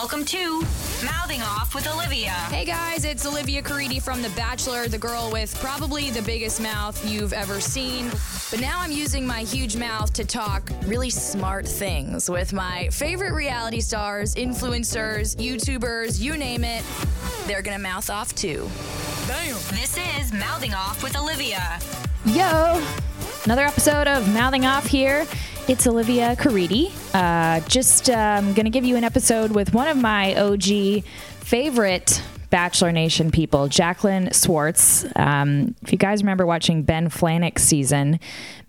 Welcome to Mouthing Off with Olivia. Hey guys, it's Olivia Caridi from The Bachelor, the girl with probably the biggest mouth you've ever seen. But now I'm using my huge mouth to talk really smart things with my favorite reality stars, influencers, YouTubers, you name it. They're gonna mouth off too. This is Mouthing Off with Olivia. Yo! Another episode of Mouthing Off here. It's Olivia Caridi. Uh, just um, going to give you an episode with one of my OG favorite Bachelor Nation people, Jaclyn Swartz, Um, if you guys remember watching Ben Flajnik's season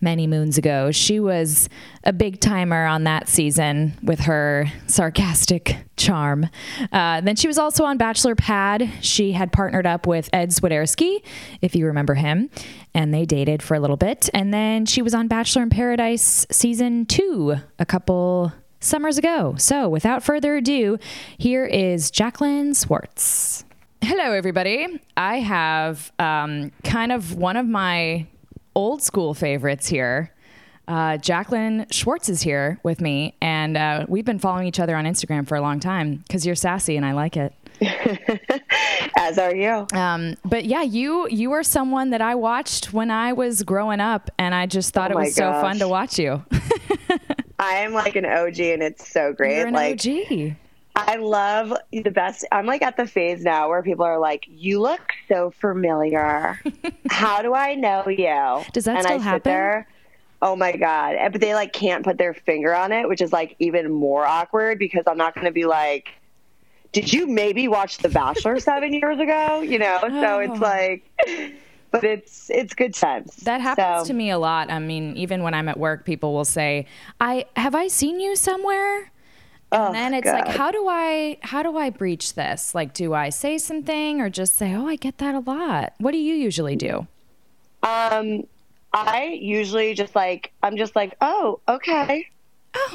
many moons ago, she was a big timer on that season with her sarcastic charm. Uh, then she was also on Bachelor Pad. She had partnered up with Ed Swiderski, if you remember him, and they dated for a little bit. And then she was on Bachelor in Paradise season two a couple summers ago. So without further ado, here is Jaclyn Schwartz. Hello, everybody. I have um, kind of one of my old school favorites here. Uh, Jaclyn Schwartz is here with me, and uh, we've been following each other on Instagram for a long time because you're sassy and I like it. As are you. Um, but yeah, you you are someone that I watched when I was growing up, and I just thought Oh it was so fun to watch you. I am like an OG and it's so great. You're an like OG. I love the best. I'm like at the phase now where people are like, "You look so familiar. How do I know you?" Does that and still I sit happen? there. Oh my god! Eh, but they like can't put their finger on it, which is like even more awkward because I'm not going to be like, "Did you maybe watch The Bachelor seven years ago?" You know. So it's Oh. like, but it's it's good times. That happens So- to me a lot. I mean, even when I'm at work, people will say, "I have I seen you somewhere?" And Oh, then it's like, how do I how do I breach this? Like, do I say something or just say, "Oh, I get that a lot"? What do you usually do? Um, I usually just like I'm just like, oh, okay.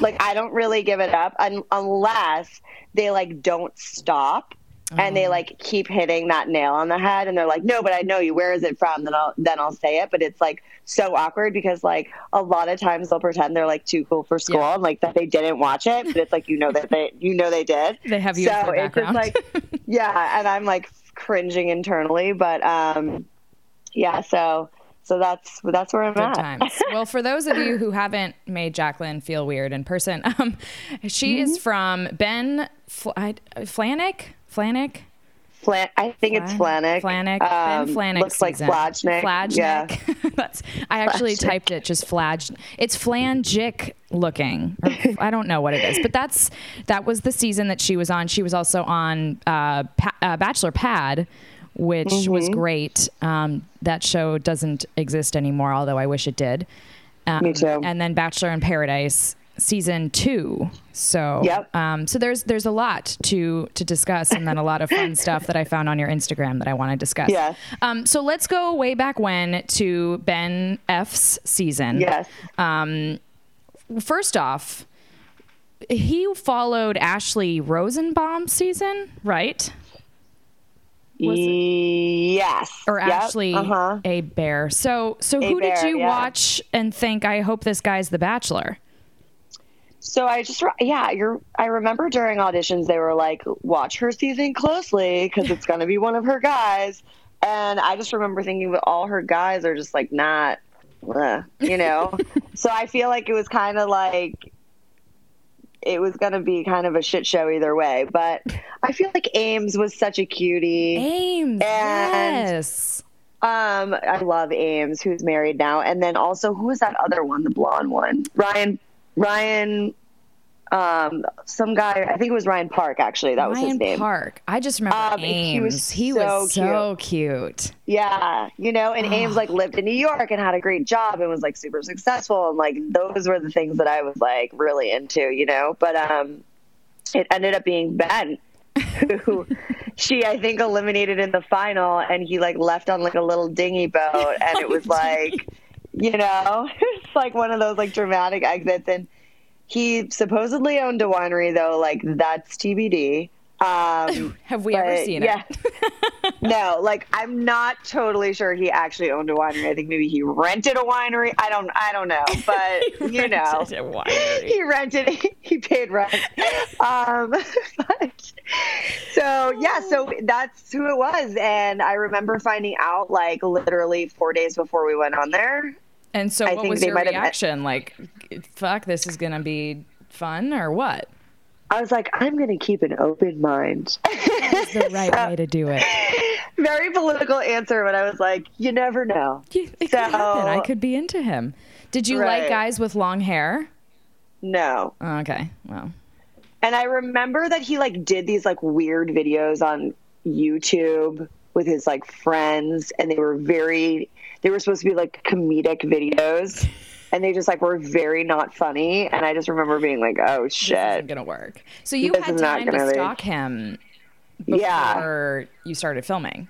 Like I don't really give it up un- unless they like don't stop and they like keep hitting that nail on the head and they're like, no, but I know you. Where is it from? Then I'll then I'll say it. But it's like so awkward because like a lot of times they'll pretend they're like too cool for school Yeah. and like that they didn't watch it, but it's like you know that they you know they did. They have you so it's just like yeah, and I'm like cringing internally, but um, yeah. So so that's that's where I'm Good at. times. well, for those of you who haven't made Jaclyn feel weird in person, um, she Mm-hmm. is from Ben Fl- I- Flanick. Flanick. Flan- I think it's Flanick. Flanick. Um, ben Flanick. Looks like season. Flajnik. Yeah. That's. I actually Flajnik. typed it just flaj. It's flangic looking. Or, I don't know what it is, but that's that was the season that she was on. She was also on uh, pa- uh, Bachelor Pad, which was Mm-hmm. great. Um, that show doesn't exist anymore, although I wish it did. Um, Me too. And then Bachelor in Paradise season two. So Yep. um, so there's there's a lot to to discuss, and then a lot of fun stuff that I found on your Instagram that I want to discuss. Yeah. Um, so let's go way back when to Ben F's season. Yes. Um, First off, he followed Ashley Rosenbaum's season, right? Yes. Or Yep. Ashley Uh-huh. Hebert. So so A who did you yeah. watch and think I hope this guy's the Bachelor? So I just, yeah, you're. I remember during auditions they were like, "Watch her season closely because it's going to be one of her guys." And I just remember thinking that all her guys are just like not, uh, you know. so I feel like it was kind of like it was going to be kind of a shit show either way. But I feel like Ames was such a cutie. Ames. yes. Um, I love Ames, who's married now, and then also who is that other one, the blonde one? Ryan, Ryan, um, some guy. I think it was Ryan Park. Actually, that was his Ryan name. Park. I just remember Um, he was Ames. He so was so cute. Yeah, you know, and Ames like lived in New York and had a great job and was like super successful, and like those were the things that I was like really into, you know. But um, it ended up being Ben, who she I think eliminated in the final, and he like left on like a little dinghy boat, and it was like, you know, it's like one of those like dramatic exits, and he supposedly owned a winery though, like that's TBD. Um, Have we ever seen yeah. it? no, like I'm not totally sure he actually owned a winery. I think maybe he rented a winery. I don't I don't know, but you know. Rented a winery. He rented he paid rent. Um but so yeah, so that's who it was, and I remember finding out like literally four days before we went on there. And so, I what was your might have- uh, reaction? Like, fuck, this is gonna be fun, or what? I was like, I'm going to keep an open mind. It's the right way to do it. Very political answer, but I was like, you never know. You- It So- could happen. I could be into him. Did you like guys with long hair? No. Oh, okay, well, And I remember that he like did these like weird videos on YouTube with his like friends and they were very they were supposed to be like comedic videos and they just like were very not funny and I just remember being like, "Oh this shit." isn't gonna work. So you This had time to stalk him Yeah. before you started filming.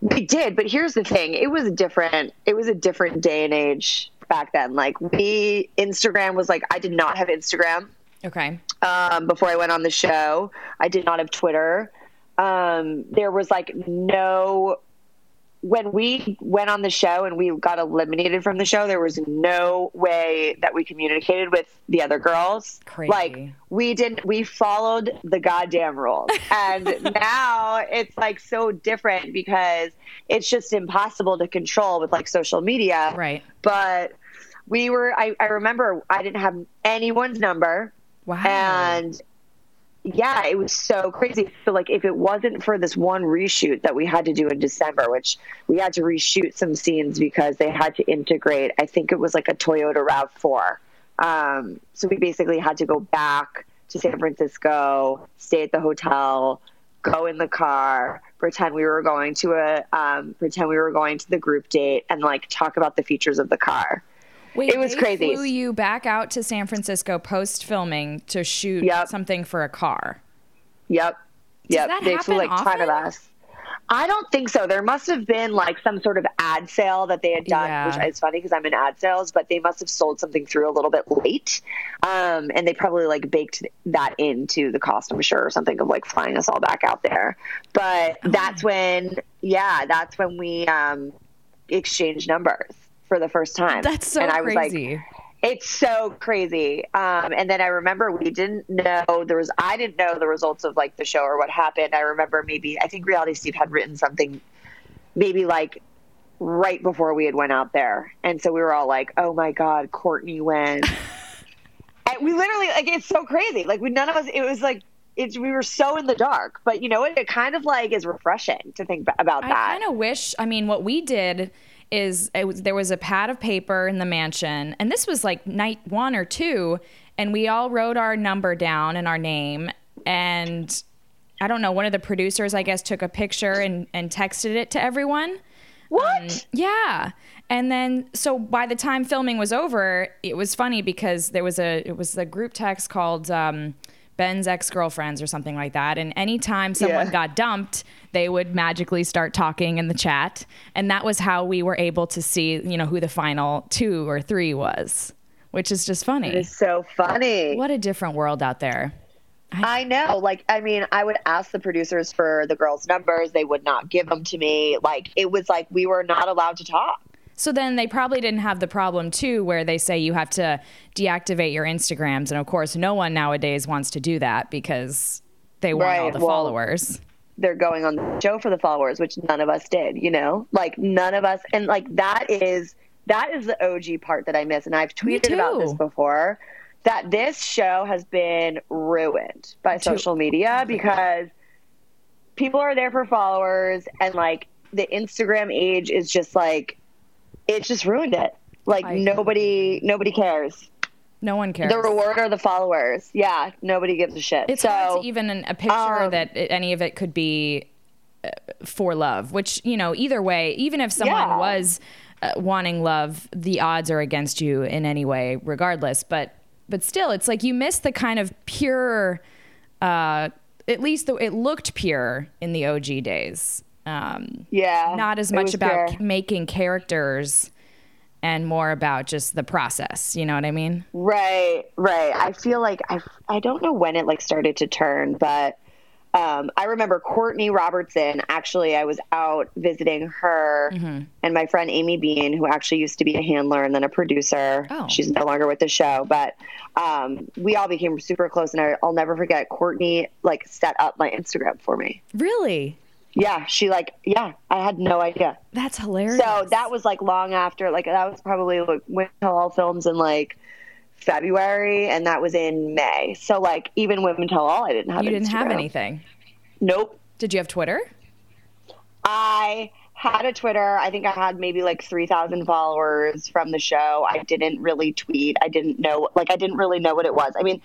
We did, but here's the thing. It was a different it was a different day and age back then. Like we Instagram was like I did not have Instagram. Okay. um, before I went on the show. I did not have Twitter. Um, there was like no. When we went on the show and we got eliminated from the show, there was no way that we communicated with the other girls. Crazy. Like we didn't. We followed the goddamn rules, and now it's like so different because it's just impossible to control with like social media Right. but we were I, I remember i didn't have anyone's number Wow. and yeah it was so crazy. So like if it wasn't for this one reshoot that we had to do in december which we had to reshoot some scenes because they had to integrate i think it was like a toyota rav 4 um, so we basically had to go back to san francisco stay at the hotel go in the car pretend we were going to a um, pretend we were going to the group date and like talk about the features of the car Wait, it was they crazy. Flew you back out to San Francisco post filming to shoot Yep. something for a car. Yep. Yep. that they flew like ton of us. I don't think so. There must have been like some sort of ad sale that they had done, Yeah. which is funny because I'm in ad sales, but they must have sold something through a little bit late. Um, and they probably like baked that into the cost, I'm sure, or something of like flying us all back out there. But Oh. that's when, yeah, that's when we um, exchanged numbers for the first time. That's so and I was like, crazy. it's so crazy. Um, and then I remember we didn't know there was I didn't know the results of like the show or what happened. I remember maybe I think Reality Steve had written something maybe like right before we had went out there. And so we were all like, Oh my God, Courtney went. and we literally like it's so crazy. Like we none of us it was like it's, we were so in the dark, but you know what? It kind of like is refreshing to think about I that. I kind of wish. I mean, what we did is it was, there was a pad of paper in the mansion, and this was like night one or two, and we all wrote our number down and our name, and I don't know. One of the producers, I guess, took a picture and and texted it to everyone. what? Yeah. And then so by the time filming was over, it was funny because there was a it was a group text called um, Ben's ex girlfriends or something like that. And anytime someone Yeah. got dumped, they would magically start talking in the chat, and that was how we were able to see you know who the final two or three was, which is just funny. it's so funny. What a different world out there. I know. Like, I mean, I would ask the producers for the girls' numbers. They would not give them to me. Like, it was like we were not allowed to talk. So then they probably didn't have the problem too, where they say you have to deactivate your Instagrams, and of course, no one nowadays wants to do that because they want all Right, the well- followers. They're going on the show for the followers, which none of us did, you know? Like, none of us. And, like, that is. That is the OG part that I miss. And I've tweeted about this before that this show has been ruined by social media oh because people are there for followers and like the Instagram age is just like it's just ruined it. Like I- nobody nobody cares. No one cares. The reward are the followers. Yeah, nobody gives a shit. it's so hard to even a picture um, that it- any of it could be uh, for love. Which you know, either way, even if someone Yeah. was uh, wanting love, the odds are against you in any way, regardless. But but still, it's like you miss the kind of pure. Uh, at least the, it looked pure in the OG days. Um, yeah, not as much about pure. making characters and more about just the process. You know what I mean? Right, right. I feel like I I don't know when it like started to turn, but um, I remember Courtney Robertson. Actually, I was out visiting her Mm-hmm. and my friend Amy Bean, who actually used to be a handler and then a producer. Oh. She's no longer with the show, but um, we all became super close. And I, I'll never forget Courtney like set up my Instagram for me. Really? Yeah, she like yeah, I had no idea. That's hilarious. So that was like long after, like that was probably like Women Tell All films in like February, and that was in May. So like even Women Tell All, I didn't have. you didn't have anything. Nope. Did you have Twitter? I had a Twitter. I think I had maybe like 3,000 followers from the show. I didn't really tweet. I didn't know, like, I didn't really know what it was. I mean,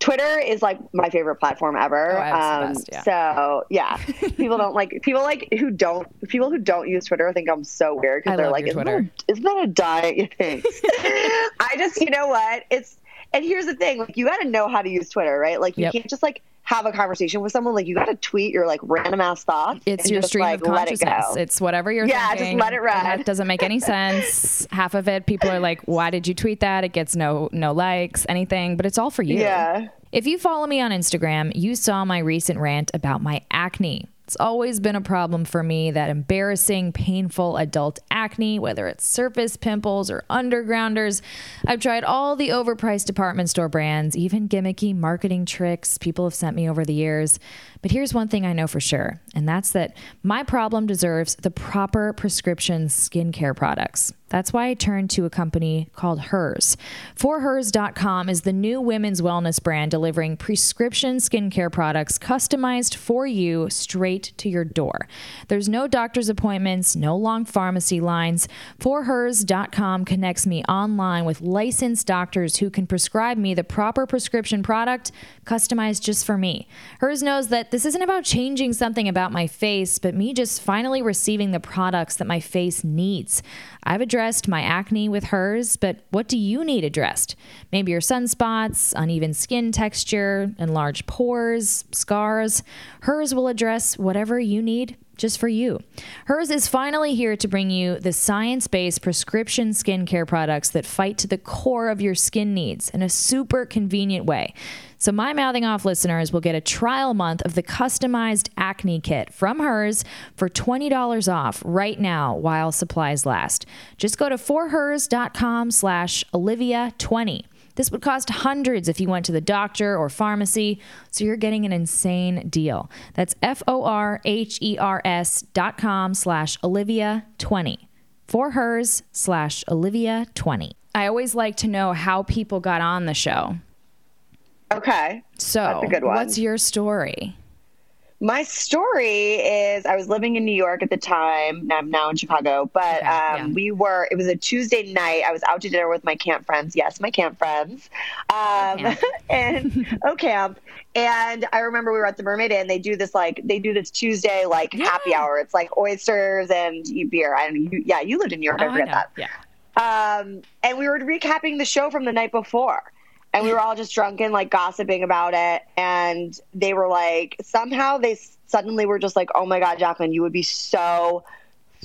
Twitter is like my favorite platform ever. Oh, the um, best, yeah. So yeah, people don't like people like who don't people who don't use Twitter think I'm so weird because they're like, isn't. That, isn't that a diet? Thanks. I just, you know what? It's and here's the thing: like you got to know how to use Twitter, right? Like you Yep. can't just like have a conversation with someone. Like you got to tweet your like random ass thoughts. It's your just, stream like, of let it consciousness. It's whatever you're Yeah, just let it ride. And That doesn't make any sense. Half of it, people are like, "Why did you tweet that?" It gets no no likes, anything, but it's all for you. Yeah. If you follow me on Instagram, you saw my recent rant about my acne. It's always been a problem for me that embarrassing, painful adult acne, whether it's surface pimples or undergrounders. I've tried all the overpriced department store brands, even gimmicky marketing tricks people have sent me over the years. But here's one thing I know for sure, and that's that my problem deserves the proper prescription skincare products. That's why I turned to a company called Hers. ForHers.com is the new women's wellness brand delivering prescription skincare products customized for you straight to your door. There's no doctor's appointments, no long pharmacy lines. ForHers.com connects me online with licensed doctors who can prescribe me the proper prescription product customized just for me. Hers knows that this isn't about changing something about my face, but me just finally receiving the products that my face needs. I've addressed my acne with hers, but what do you need addressed? Maybe your sunspots, uneven skin texture, enlarged pores, scars. Hers will address whatever you need just for you. Hers is finally here to bring you the science based prescription skincare products that fight to the core of your skin needs in a super convenient way. So, my mouthing off listeners will get a trial month of the customized acne kit from hers for $20 off right now while supplies last. Just go to forhers.com slash Olivia20. This would cost hundreds if you went to the doctor or pharmacy, so you're getting an insane deal. That's F O R H E R S dot com slash Olivia 20. For hers slash Olivia 20. I always like to know how people got on the show. Okay. So, That's a good one. what's your story? My story is I was living in New York at the time. I'm now in Chicago, but Okay, um, yeah. we were, it was a Tuesday night. I was out to dinner with my camp friends. Yes, my camp friends. Um, camp. and oh, camp. And I remember we were at the Mermaid Inn. They do this like, they do this Tuesday like happy hour. It's like oysters and beer. I don't know. You, yeah, you lived in New York. I Oh, forget know. that. Yeah. Um, and we were recapping the show from the night before. And we were all just drunken, like gossiping about it. And they were like, somehow they suddenly were just like, oh my God, Jaclyn, you would be so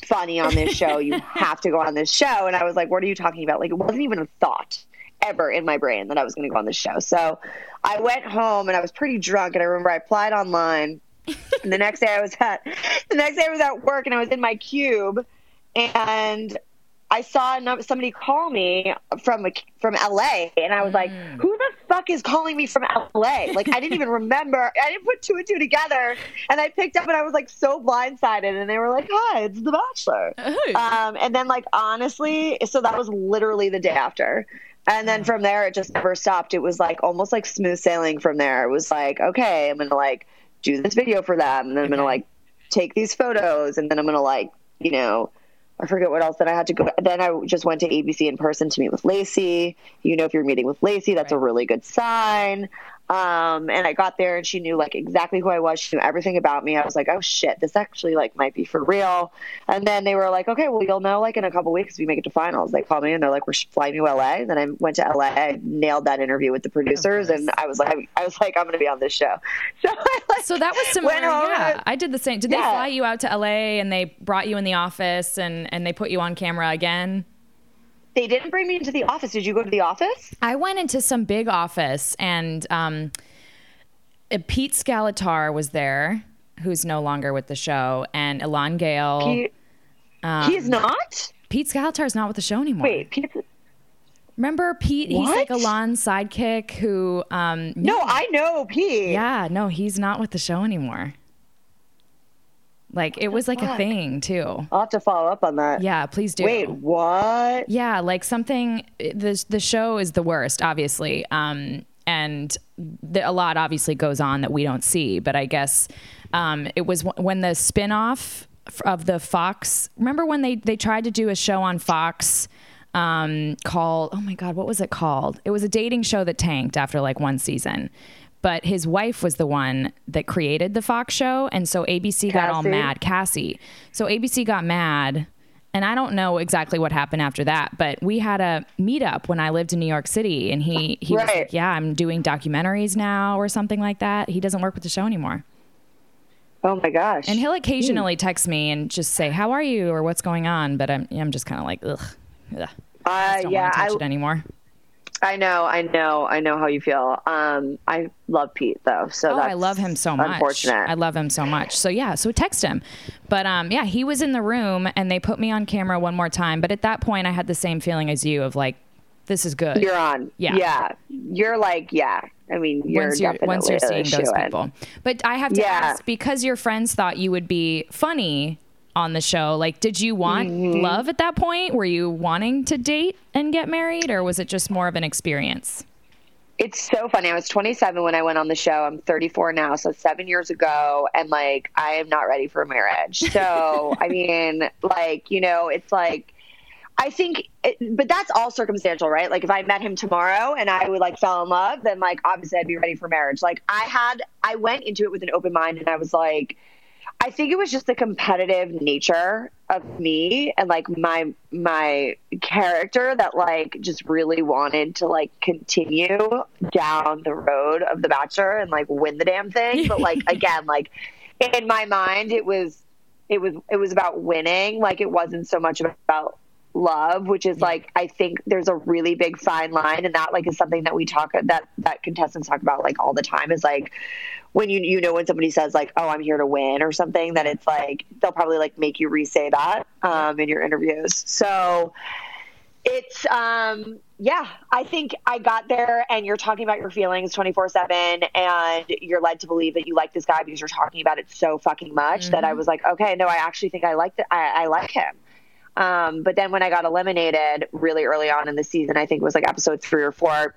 funny on this show. You have to go on this show. And I was like, what are you talking about? Like, it wasn't even a thought ever in my brain that I was going to go on this show. So I went home and I was pretty drunk. And I remember I applied online. and the next day I was at, the next day I was at work and I was in my cube. And I saw somebody call me from from LA, and I was like, "Who the fuck is calling me from LA?" Like I didn't even remember. I didn't put two and two together, and I picked up, and I was like so blindsided. And they were like, "Hi, it's The Bachelor." Um, and then like honestly, so that was literally the day after. And then from there, it just never stopped. It was like almost like smooth sailing from there. It was like, okay, I'm gonna like do this video for them, and then I'm gonna like take these photos, and then I'm gonna like, you know, I forget what else. Then I had to go. Then I just went to ABC in person to meet with Lacey. You know, if you're meeting with Lacey, that's a really good sign. Um, and I got there and she knew like exactly who I was. She knew everything about me. I was like, oh shit, this actually like might be for real. And then they were like, okay, well you'll know like in a couple weeks if we make it to finals. They called me and they're like, we're flying you to LA. Then I went to LA. I nailed that interview with the producers and I was like, I was like, I'm going to be on this show. So I like, So that was similar. Yeah, I did the same. Did they Yeah. fly you out to LA and they brought you in the office and and they put you on camera again? They didn't bring me into the office. Did you go to the office? I went into some big office and um, uh, Pete Scalettar was there, who's no longer with the show, and Elan Gale. He, Um, he's not. Pete Scalettar is not with the show anymore. Wait, Pete, remember Pete? He's like What? Elan's sidekick who. Um, no, I know Pete. Yeah, no, he's not with the show anymore. Like it was like a thing too. I'll have to follow up on that. Yeah, please do. Wait, what? Yeah, like something. The the show is the worst, obviously, um, and the, a lot obviously goes on that we don't see. But I guess um, it was w- when the spinoff f- of the Fox. Remember when they they tried to do a show on Fox um, called? Oh my God, what was it called? It was a dating show that tanked after like one season. But his wife was the one that created the Fox show, and so ABC got all mad. Cassie. So ABC got mad and I don't know exactly what happened after that, but we had a meetup when I lived in New York City, and he he was like, "Yeah, I'm doing documentaries now or something like that." He doesn't work with the show anymore, Oh my gosh. and he'll occasionally text me and just say, "How are you?" or "What's going on?" But I'm I'm just kind of like, ugh, ugh. uh, don't yeah, want to I, touch it anymore. I know, I know, I know how you feel. Um, I love Pete though, so Oh, that's I love him so much. Unfortunate. I love him so much. So yeah, so text him. But um, yeah, he was in the room and they put me on camera one more time. But at that point, I had the same feeling as you of like, this is good. You're on. Yeah. yeah. You're like, yeah. I mean, you're once you're once you're seeing those people. But I have to Yeah. ask because your friends thought you would be funny on the show. Like, did you want Mm-hmm. love at that point? Were you wanting to date and get married, or was it just more of an experience? It's so funny. I was 27 when I went on the show. I'm 34 now, so seven years ago, and like I am not ready for marriage. So I mean, like you know, it's like I think, it, but that's all circumstantial, right? Like if I met him tomorrow and I would like fell in love, then like obviously I'd be ready for marriage. Like I had, I went into it with an open mind, and I was like. I think it was just the competitive nature of me and like my my character that like just really wanted to like continue down the road of the bachelor and like win the damn thing. But like again like in my mind it was it was it was about winning. Like it wasn't so much about love which is like i think there's a really big fine line and that like is something that we talk that that contestants talk about like all the time is like when you you know when somebody says like oh i'm here to win or something that it's like they'll probably like make you re-say that um, in your interviews. So it's um yeah i think i got there and you're talking about your feelings 24-7 and you're led to believe that you like this guy because you're talking about it so fucking much that i was like okay no i actually think i like it I, I like him um, but then when I got eliminated really early on in the season, I think it was like episode three or four,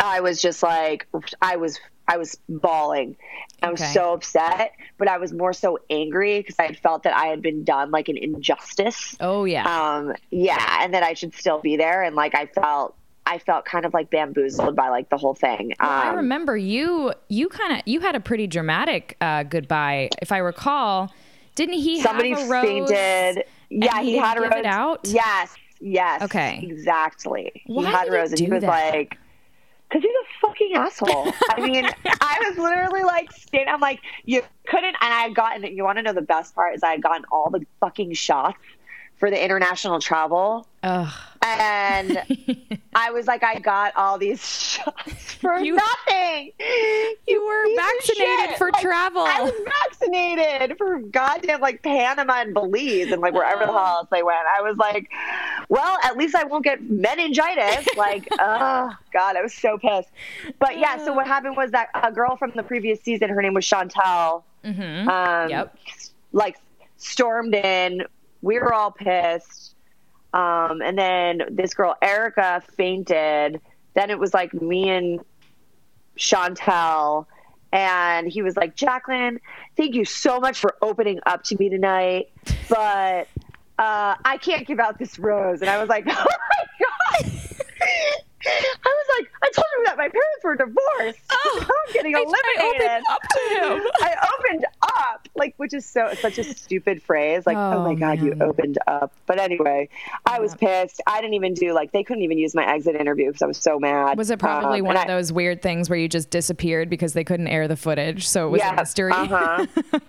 I was just like, I was, I was bawling. I was Okay. so upset, but I was more so angry because I had felt that I had been done like an injustice. Oh yeah, Um, yeah, and that I should still be there. And like, I felt, I felt kind of like bamboozled by like the whole thing. Well, I Um, remember you. You kind of you had a pretty dramatic uh, goodbye, if I recall. Didn't he somebody have a rose? fainted. Yeah, he he, had a give rose. it out? Yes, yes. Okay. exactly. Why he had rose, and he was that? like, "Cause he's a fucking asshole." I mean, I was literally like, standing. I'm like, you couldn't. And I had gotten. You want to know the best part is I had gotten all the fucking shots for the international travel. Ugh. And I was like, I got all these shots for You- nothing. You were vaccinated for Like, travel. I was vaccinated for goddamn like Panama and Belize and like wherever the hell else they went. I was like, well, at least I won't get meningitis. Like, oh god, I was so pissed. But yeah, so what happened was that a girl from the previous season, her name was Chantal. Mhm. Um, Yep. Like stormed in. We were all pissed. Um, and then this girl Erica fainted. Then it was like me and Chantal. And he was like, Jaclyn, thank you so much for opening up to me tonight. But uh, I can't give out this rose. And I was like, oh my God. I was like, I told him that my parents were divorced. Oh, I'm getting I- I eliminated. opened up to him. I opened up, like, which is so such a stupid phrase. Like, oh, Oh, my god, you opened up. But anyway, I was pissed. I didn't even do like they couldn't even use my exit interview because I was so mad. Was it probably Um, one of I- those weird things where you just disappeared because they couldn't air the footage, so it was a mystery? Uh huh.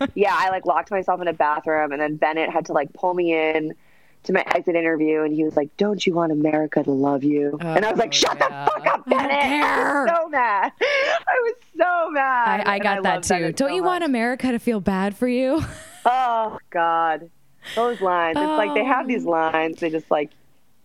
yeah, I like locked myself in a bathroom, and then Bennett had to like pull me in to my exit interview, and he was like, "Don't you want America to love you?" and I was like, Oh, "Shut yeah. the fuck up, I don't Bennett!" I care. was so mad. I was so mad. I, I got that too. Bennett Don't so you want. America to feel bad for you? Oh God, those lines. It's like they have Oh. these lines. They just like,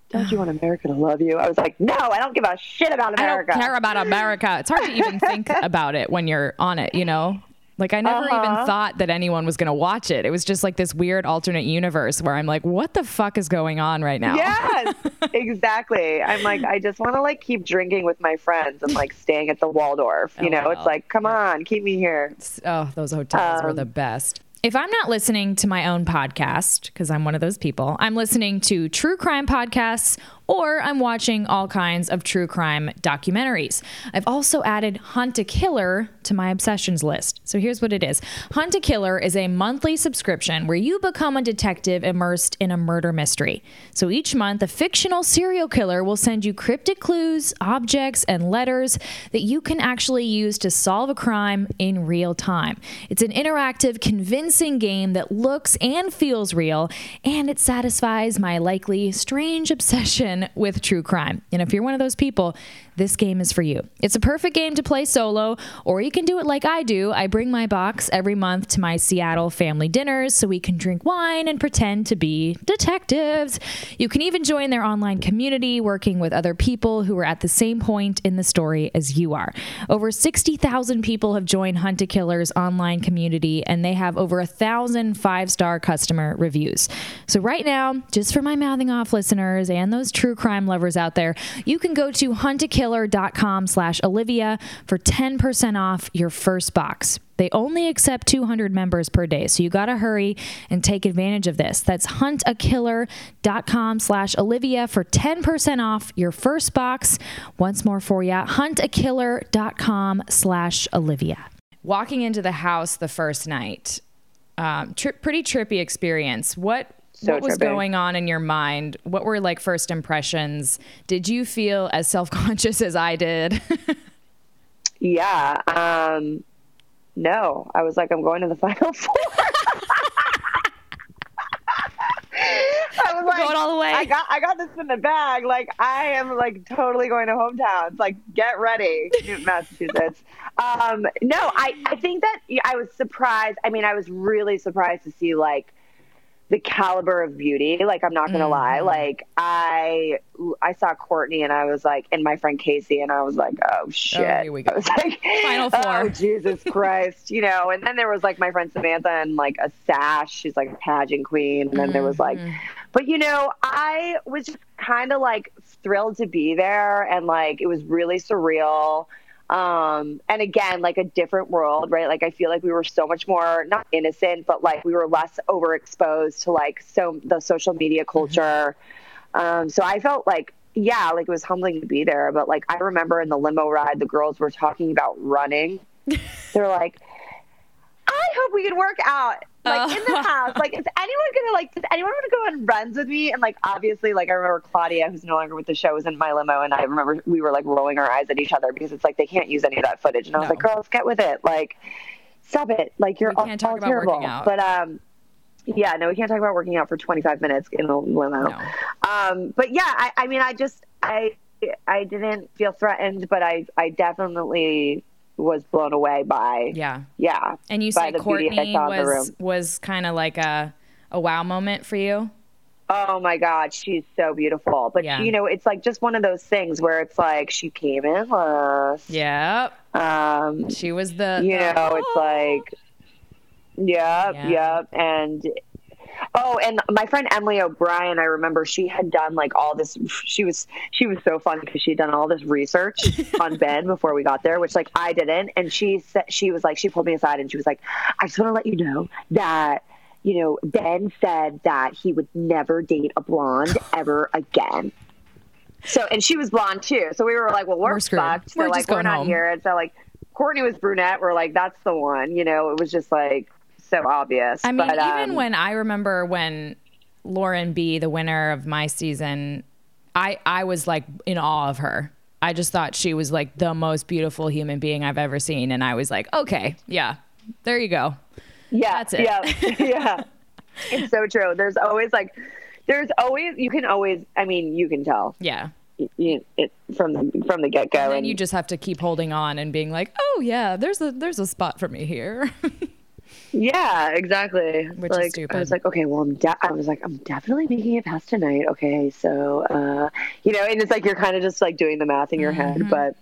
don't you want America to love you? I was like, no, I don't give a shit about America. I don't care about America. It's hard to even think about it when you're on it, you know? Like I never Uh-huh. even thought that anyone was going to watch it. It was just like this weird alternate universe where I'm like, what the fuck is going on right now? Yes, exactly. I'm like, I just want to like keep drinking with my friends and like staying at the Waldorf. You Oh, know, wow. it's like, come on, keep me here. Oh, those hotels were Um, the best. If I'm not listening to my own podcast, because I'm one of those people, I'm listening to true crime podcasts or I'm watching all kinds of true crime documentaries. I've also added Hunt a Killer to my obsessions list. So here's what it is Hunt a Killer is a monthly subscription where you become a detective immersed in a murder mystery. So each month, a fictional serial killer will send you cryptic clues, objects, and letters that you can actually use to solve a crime in real time. It's an interactive, convincing game that looks and feels real, and it satisfies my likely strange obsession with true crime. And if you're one of those people, this game is for you. It's a perfect game to play solo, or you can do it like I do. I bring my box every month to my Seattle family dinners so we can drink wine and pretend to be detectives. You can even join their online community, working with other people who are at the same point in the story as you are. Over 60,000 people have joined Hunt a Killer's online community, and they have over a thousand five star customer reviews. So, right now, just for my mouthing off listeners and those true crime lovers out there, you can go to huntakiller.com slash Olivia for 10% off your first box. They only accept 200 members per day, so you gotta hurry and take advantage of this. That's huntakiller.com slash Olivia for 10% off your first box. Once more for you, huntakiller.com slash Olivia. Walking into the house the first night, um, tri- pretty trippy experience. What So what was going on in your mind? What were like first impressions? Did you feel as self conscious as I did? Yeah. Um, no, I was like, I'm going to the final four. I was like, Going all the way. I got, I got this in the bag. Like, I am like totally going to hometowns. Like, get ready, Massachusetts. Um, no, I, I think that I was surprised. I mean, I was really surprised to see like the caliber of beauty. Like, I'm not gonna Mm-hmm. lie. Like, I, I saw Courtney and I was like, and my friend Casey, and I was like, oh shit. here we go. I was like, Final four. Oh Jesus Christ, you know. And then there was like my friend Samantha and like a sash. She's like a pageant queen. And then there was like, Mm-hmm. but you know, I was just kind of like thrilled to be there, and like it was really surreal. Um, and again, like a different world, right? Like I feel like we were so much more not innocent, but like we were less overexposed to like so the social media culture. Um, so I felt like, yeah, like it was humbling to be there. But like I remember in the limo ride, the girls were talking about running. They're like, I hope we can work out like in the house. Like, is anyone gonna like? Does anyone want to go on runs with me? And like, obviously, like I remember Claudia, who's no longer with the show, was in my limo, and I remember we were like rolling our eyes at each other because it's like they can't use any of that footage. And I was No. like, girls, get with it. Like, stop it. Like you're all, all terrible. But um, yeah, no, we can't talk about working out for 25 minutes in a limo. No. Um, but yeah, I, I mean, I just I I didn't feel threatened, but I I definitely was blown away by yeah. yeah. And you by say the beauty I Courtney saw in the was was kind of like a a wow moment for you. Oh my God, she's so beautiful. But Yeah. you know, it's like just one of those things where it's like she came in last. Yep. Um, She was the you know, it's like, yep, Yeah. yep, and. Oh, and my friend Emily O'Brien, I remember she had done like all this. She was she was so fun because she had done all this research on Ben before we got there, which like I didn't. And she said she was like she pulled me aside and she was like, I just want to let you know that you know Ben said that he would never date a blonde ever again. So and she was blonde too. So we were like, well, we're, We're fucked. So We're like just we're going not home. here. And so like Courtney was brunette. We're like, that's the one. You know, it was just like so obvious. I mean, But, even um, when I remember when Lauren B, the winner of my season, I I was like in awe of her. I just thought she was like the most beautiful human being I've ever seen, and I was like, okay, yeah, there you go. yeah, that's it. Yeah, yeah. It's so true. There's always like, there's always you can always. I mean, you can tell. Yeah, you, it, from the from the get go. And And you just have to keep holding on and being like, "Oh yeah, there's a there's a spot for me here." yeah, exactly. Which is stupid. I was like, okay, well, I'm de- I was like, I'm definitely making it past tonight. Okay, so uh, you know, and it's like you're kind of just like doing the math in your Mm-hmm. head, but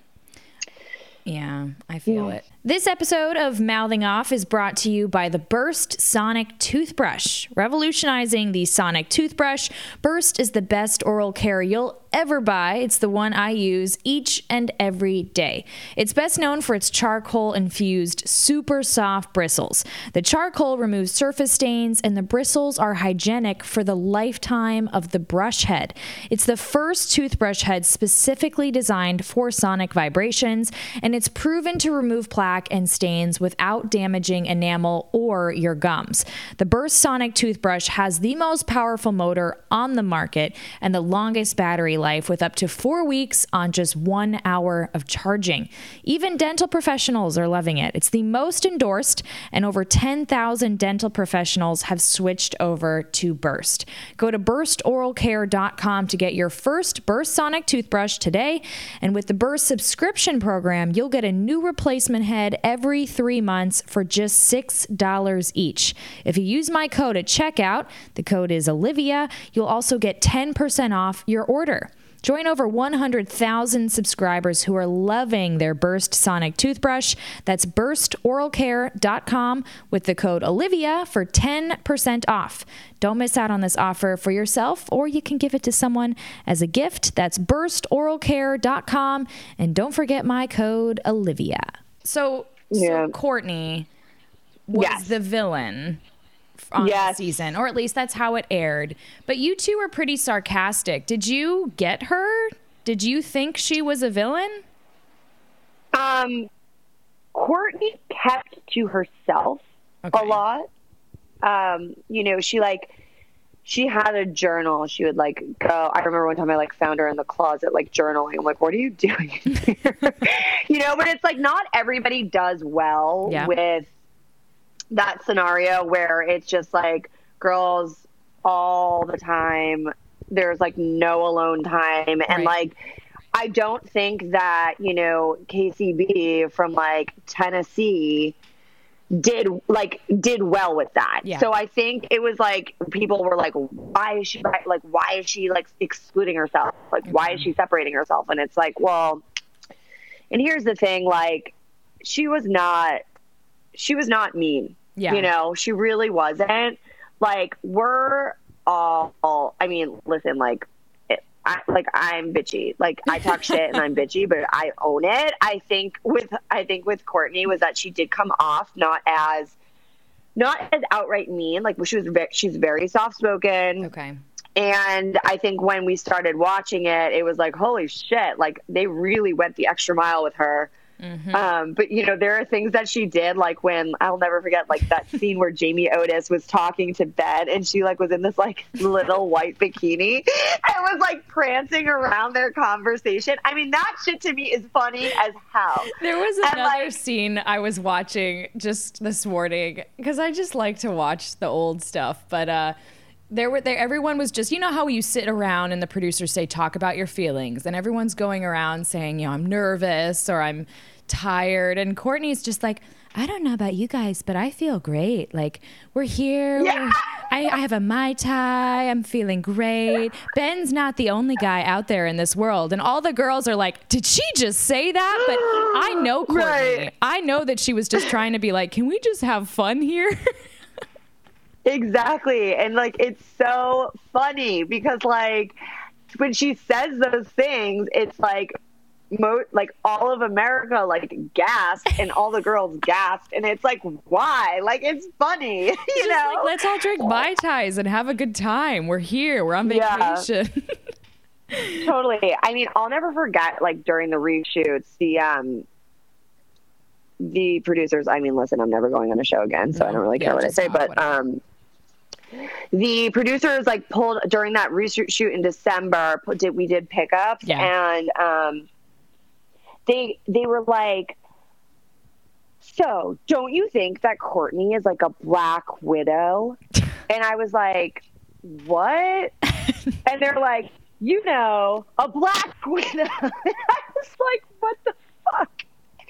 Yeah, I feel it. This episode of Mouthing Off is brought to you by the Burst Sonic Toothbrush. Revolutionizing the Sonic toothbrush, Burst is the best oral care you'll ever buy. It's the one I use each and every day. It's best known for its charcoal infused, super soft bristles. The charcoal removes surface stains, and the bristles are hygienic for the lifetime of the brush head. It's the first toothbrush head specifically designed for sonic vibrations, and it's proven to remove plaque and stains without damaging enamel or your gums. The Burst Sonic toothbrush has the most powerful motor on the market and the longest battery life with up to four weeks on just one hour of charging. Even dental professionals are loving it. It's the most endorsed, and over 10,000 dental professionals have switched over to Burst. Go to burstoralcare.com to get your first Burst Sonic toothbrush today. And with the Burst subscription program, you'll get a new replacement head every three months for just $6 each. If you use my code at checkout, the code is Olivia, you'll also get 10% off your order. Join over 100,000 subscribers who are loving their Burst Sonic toothbrush. That's burstoralcare.com with the code Olivia for 10% off. Don't miss out on this offer for yourself, or you can give it to someone as a gift. That's burstoralcare.com. And don't forget my code Olivia. So, Yeah. so Courtney was Yes. the villain on Yes. the season, or at least that's how it aired. But you two were pretty sarcastic. Did you get her? Did you think she was a villain? um, Courtney kept to herself Okay. a lot. Um, you know, she like she had a journal. She would like go. I remember one time I like found her in the closet like journaling. I'm like, what are you doing here? you know, but it's like not everybody does well Yeah. with that scenario where it's just like girls all the time. There's like no alone time, and like I don't think that you know Kacie B from like Tennessee did like did well with that. Yeah. So I think it was like people were like, why is she like why is she like excluding herself? Like why is she separating herself? And it's like, well, and here's the thing, like she was not she was not mean. Yeah. You know, she really wasn't. Like we're all I mean, listen, like I, like I'm bitchy. Like I talk shit and I'm bitchy, but I own it. I think with I think with Courtney was that she did come off not as not as outright mean. Like she was ve- she's very soft spoken. Okay. And I think when we started watching it, it was like, holy shit, like they really went the extra mile with her. Um, but you know, there are things that she did, like when I'll never forget, like that scene where Jamie Otis was talking to Ben, and she like was in this like little white bikini and was like prancing around their conversation. I mean, that shit to me is funny as hell. There was And, another like- scene I was watching just this morning because I just like to watch the old stuff. But uh, there were there everyone was just you know how you sit around and the producers say talk about your feelings and everyone's going around saying you know I'm nervous or I'm tired and Courtney's just like I don't know about you guys but I feel great. Like we're here. Yeah. we're- I, I have a mai tai. I'm feeling great. Ben's not the only guy out there in this world. And all the girls are like did she just say that? But I know Courtney. Right. I know that she was just trying to be like can we just have fun here Exactly. And like it's so funny because like when she says those things, it's like mo- like all of America like gasped and all the girls gasped and it's like why? Like it's funny, you Just know? like, let's all drink mai tais and have a good time we're here we're on Yeah. vacation totally. I mean, I'll never forget like during the reshoots, the um the producers, I mean, listen, I'm never going on a show again, so I don't really Yeah, care what I say, but whatever. um the producers like pulled during that reshoot shoot in December, did we did pickups Yeah. and um they they were like so, don't you think that Courtney is like a black widow? And I was like, what? and they're like, you know, a black widow. I was like, what the?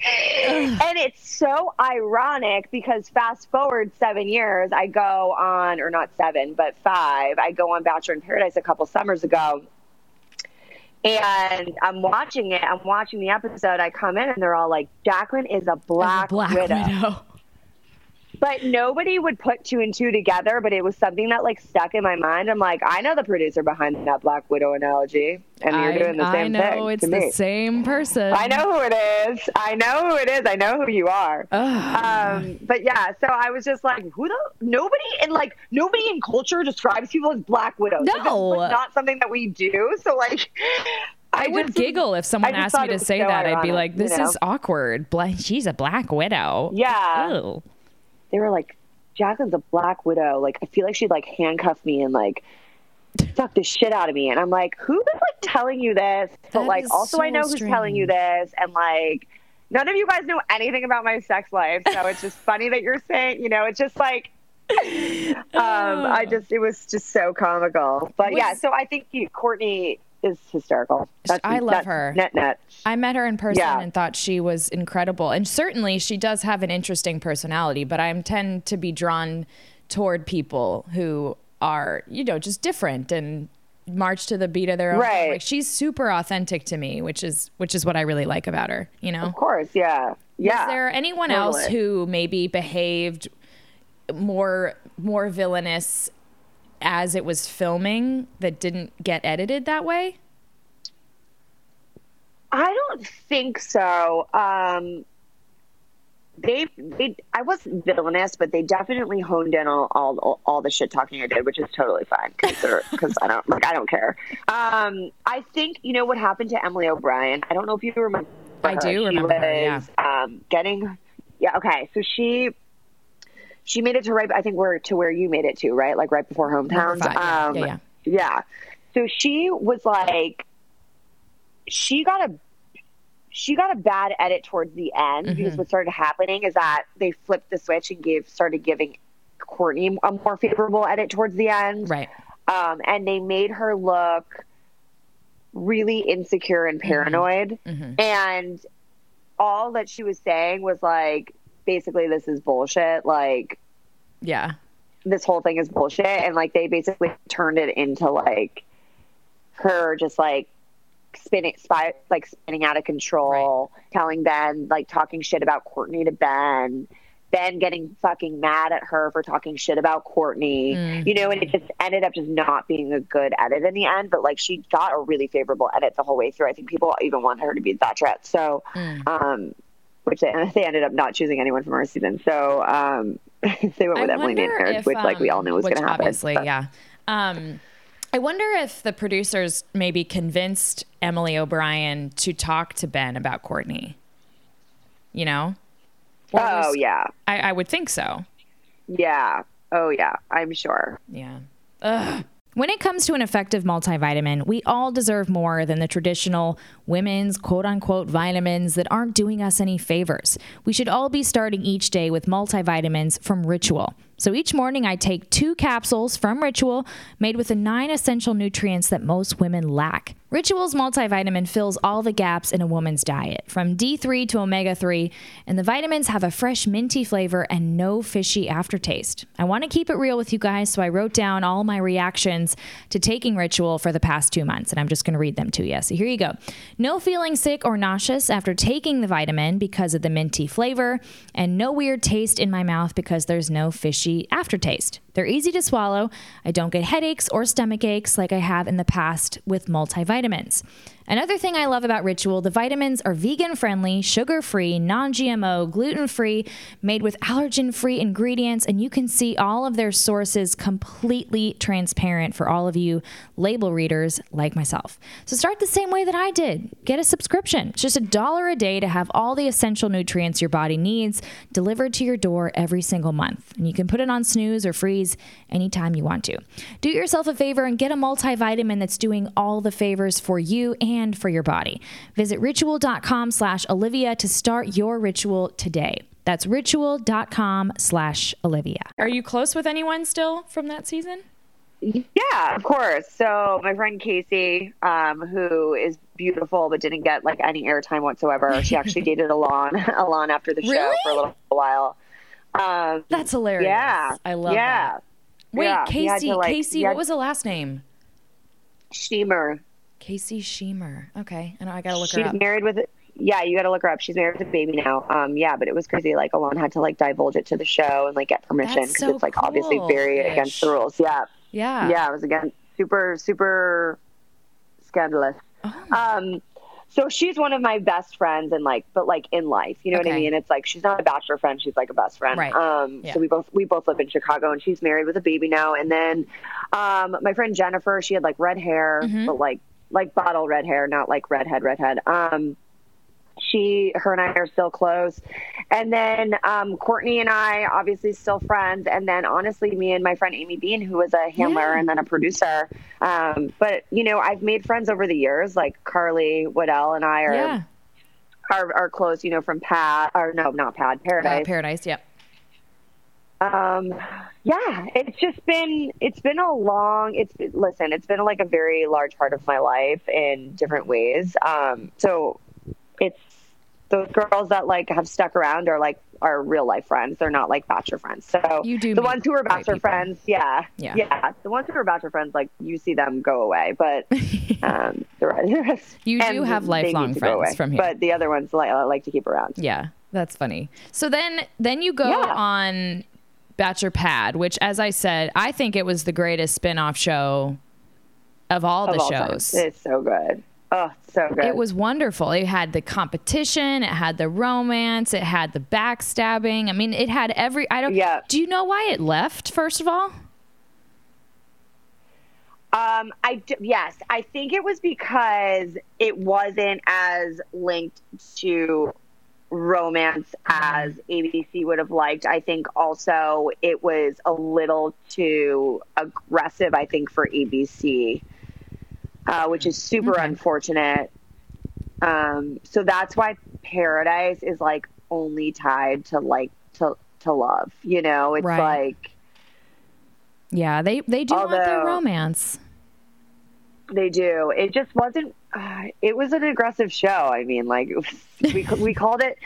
and it's so ironic because fast forward seven years, I go on, or not seven, but five, I go on Bachelor in Paradise a couple summers ago. And I'm watching it. I'm watching the episode. I come in and they're all like, Jaclyn is a black, Black widow. Widow. But nobody would put two and two together, but it was something that like stuck in my mind. I'm like, I know the producer behind that Black Widow analogy. And you're I, doing the same thing. I know thing. it's the me. same person. I know who it is. I know who it is. I know who you are. Um, but yeah, so I was just like, who the nobody in like nobody in culture describes people as black widows. No. it's like, not something that we do. So like, I, would just- giggle if someone asked me to say so that. I'd be like, "This you know? is awkward. Bla- she's a black widow." Yeah. Ew. They were like, Jaclyn's a black widow. Like, I feel like she'd like handcuff me and like suck the shit out of me. And I'm like, who's like telling you this? But That like, is also, I so know who's telling you this. And like, none of you guys know anything about my sex life. So it's just funny that you're saying, you know, it's just like, um, I just, it was just so comical. But yeah, so I think you, Courtney is hysterical. That's, I love her. Net, net. I met her in person Yeah. and thought she was incredible. And certainly she does have an interesting personality, but I tend to be drawn toward people who are, you know, just different and march to the beat of their own. Right. Like she's super authentic to me, which is which is what I really like about her, you know. Of course. Yeah. Yeah. Is there anyone else who maybe behaved more more villainous as it was filming that didn't get edited that way? I don't think so. Um, they, they, I wasn't villainous, but they definitely honed in on all, all, all the shit talking I did, which is totally fine because I don't like I don't care. Um, I think you know what happened to Emily O'Brien. I don't know if you remember. I her. do She remember her, yeah. Um, getting, yeah, okay. So she, she made it to right. I think we're to where you made it to, right? Like right before hometowns. five, yeah, um, yeah, yeah. yeah. So she was like, she got a she got a bad edit towards the end Mm-hmm. because what started happening is that they flipped the switch and gave started giving Courtney a more favorable edit towards the end. Right. Um, and they made her look really insecure and Mm-hmm. paranoid. And all that she was saying was like, basically, this is bullshit. Like, Yeah. this whole thing is bullshit and like they basically turned it into like her just like spinning spy, like spinning out of control telling ben like talking shit about courtney to ben ben getting fucking mad at her for talking shit about courtney you know and it just ended up just not being a good edit in the end but like she got a really favorable edit the whole way through i think people even wanted her to be Bachelorette. so um which they, they ended up not choosing anyone from our season so um they went with I Emily Maynard, if, which like we all um, knew was going to happen. Obviously, but- yeah. Um, I wonder if the producers maybe convinced Emily O'Brien to talk to Ben about Courtney. You know? Or Oh least- yeah, I, I would think so. yeah. Oh yeah, I'm sure. Yeah. Ugh. When it comes to an effective multivitamin, we all deserve more than the traditional women's quote unquote vitamins that aren't doing us any favors. We should all be starting each day with multivitamins from Ritual. So each morning, I take two capsules from Ritual made with the nine essential nutrients that most women lack. Ritual's multivitamin fills all the gaps in a woman's diet, from D3 to omega 3, and the vitamins have a fresh minty flavor and no fishy aftertaste. I want to keep it real with you guys, so I wrote down all my reactions to taking Ritual for the past two months, and I'm just going to read them to you. So here you go. No feeling sick or nauseous after taking the vitamin because of the minty flavor, and no weird taste in my mouth because there's no fishy aftertaste. They're easy to swallow. I don't get headaches or stomach aches like I have in the past with multivitamins. Another thing I love about Ritual, the vitamins are vegan friendly, sugar free, non GMO, gluten free, made with allergen free ingredients, and you can see all of their sources completely transparent for all of you label readers like myself. So start the same way that I did. Get a subscription. It's just a dollar a day to have all the essential nutrients your body needs delivered to your door every single month. And you can put it on snooze or freeze anytime you want to. Do yourself a favor and get a multivitamin that's doing all the favors for you and for your body. Visit ritual.com slash Olivia to start your ritual today. That's ritual.com slash Olivia. Are you close with anyone still from that season? Yeah, of course. So my friend Casey, um, who is beautiful but didn't get like any airtime whatsoever, she actually dated Elan, Elan after the show Really? for a little while. Um, That's hilarious. yeah, I love yeah. that. Wait, Yeah, Casey, like- Casey, he what was the last name? Shteamer. Casey Shteamer. Okay, I know I gotta look She's her up. She's married with. Yeah, you got to look her up. She's married with a baby now. Um, yeah, but it was crazy. Like Elan had to like divulge it to the show and like get permission because so it's like obviously very against the rules. Yeah, Yeah. yeah, it was again super super scandalous. Oh. Um, so she's one of my best friends and like, but like in life, you know what I mean? It's like she's not a bachelor friend; she's like a best friend. Right. Um, Yeah. so we both we both live in Chicago, and she's married with a baby now. And then, um, my friend Jennifer, she had like red hair, Mm-hmm. but like like bottle red hair, not like redhead redhead. Um, she, her and I are still close. And then um, Courtney and I, obviously, still friends. And then, honestly, me and my friend Amy Bean, who was a handler Yeah. and then a producer. Um, but you know, I've made friends over the years. Like Carly Waddell and I are Yeah. are, are close. You know, from Pad or no, not Pad Uh, Paradise. Paradise. Yep. um, yeah, it's just been it's been a long. It's listen, it's been like a very large part of my life in different ways. Um, so it's those girls that like have stuck around are like are real life friends. They're not like bachelor friends. So You do the ones who are bachelor people. friends, yeah, Yeah. yeah. The ones who are bachelor friends, like you see them go away, but um, the rest You do have lifelong friends away. from here. But the other ones like I like to keep around. Yeah, that's funny. So then then you go Yeah. on Bachelor Pad, which as I said, I think it was the greatest spin-off show of all of the all time. shows. It's so good. Oh, so good. It was wonderful. It had the competition, it had the romance, it had the backstabbing. I mean, it had every I don't Yeah. Do you know why it left first of all? Um, I yes, I think it was because it wasn't as linked to romance as ABC would have liked. I think also it was a little too aggressive. I think for ABC, uh, which is super Okay. unfortunate. Um, so that's why Paradise is like only tied to like to to love. You know, it's Right. like. Yeah, they they do want their romance. They do. It just wasn't. Uh, it was an aggressive show. I mean, like it was, we we called it.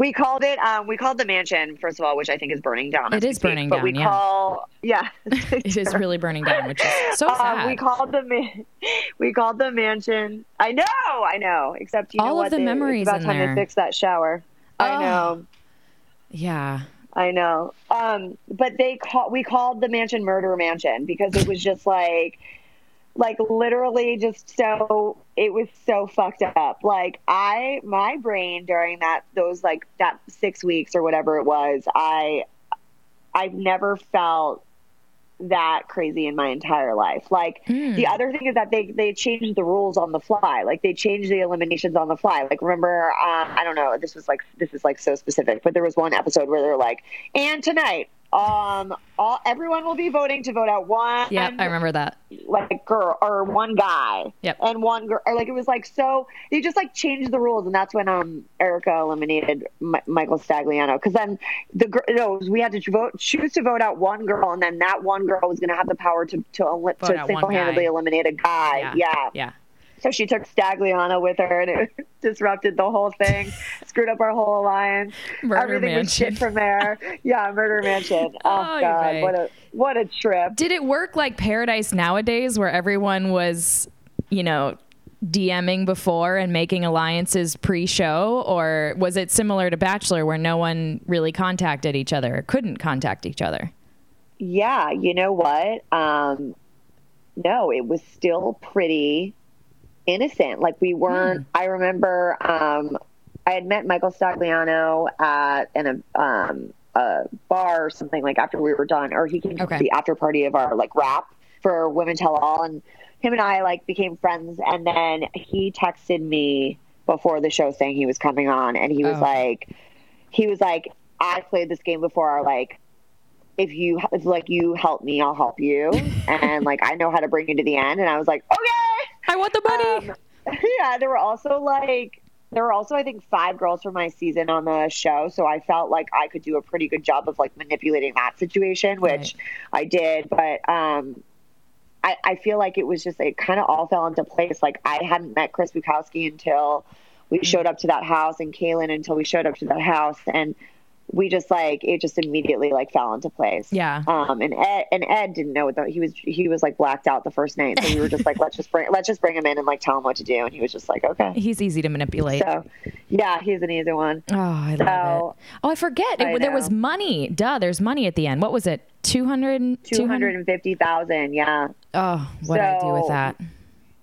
We called it. Um, we called the mansion first of all, which I think is burning down. It is speak, burning but we yeah. call yeah. It is really burning down, which is so Um, sad. we called the man, we called the mansion. I know, I know. Except you know All of what? the They- memories It's about time there. to fix that shower. Oh. I know. yeah. I know. Um, but they call we called the mansion murder mansion because it was just like like literally just so it was so fucked up. Like I my brain during that those like that 6 weeks or whatever it was, I I've never felt that crazy in my entire life. Like Hmm. the other thing is that they they changed the rules on the fly. Like they changed the eliminations on the fly. Like remember, um, I don't know. This was like this is like so specific, but there was one episode where they're like, and tonight, um, all everyone will be voting to vote out one yeah I remember that. like girl or one guy Yep. and one girl like it was like so they just like changed the rules and that's when um erica eliminated M- michael stagliano because then the girl no, we had to vote choose to vote out one girl and then that one girl was going to have the power to to, to single-handedly eliminate a guy Yeah. yeah. Yeah. So she took stagliano with her and it disrupted the whole thing screwed up our whole alliance. Murder everything was shit from there. Yeah murder mansion. Oh, Oh, god what a what a trip. Did it work like Paradise nowadays where everyone was, you know, DMing before and making alliances pre-show? Or was it similar to Bachelor where no one really contacted each other or couldn't contact each other? Yeah, you know what? Um, no, it was still pretty innocent. Like we weren't. I remember um, I had met Michael Stagliano at in a um, a bar or something like after we were done, or he came to the after party of our like rap for Women Tell All, and him and I like became friends. And then he texted me before the show saying he was coming on, and he was Oh. like, he was like, I played this game before, like if you if like you help me, I'll help you, and like I know how to bring you to the end. And I was like, okay. I want the money. Um, yeah, there were also like there were also I think five girls from my season on the show, so I felt like I could do a pretty good job of like manipulating that situation, which I did. But um, I, I feel like it was just it kind of all fell into place. Like I hadn't met Chris Bukowski until we showed up to that house, and Kalon until we showed up to that house, and we just like it just immediately like fell into place. Yeah. Um. And Ed and Ed didn't know what the, he was. He was like blacked out the first night, so we were just like, let's just bring let's just bring him in and like tell him what to do, and he was just like, okay. He's easy to manipulate. So, yeah, he's an easy one. oh, I love So- it. Oh, I forget. It, there was money. Duh, there's money at the end. What was it? 200? Two hundred and fifty thousand. Yeah. Oh, what did I do with that?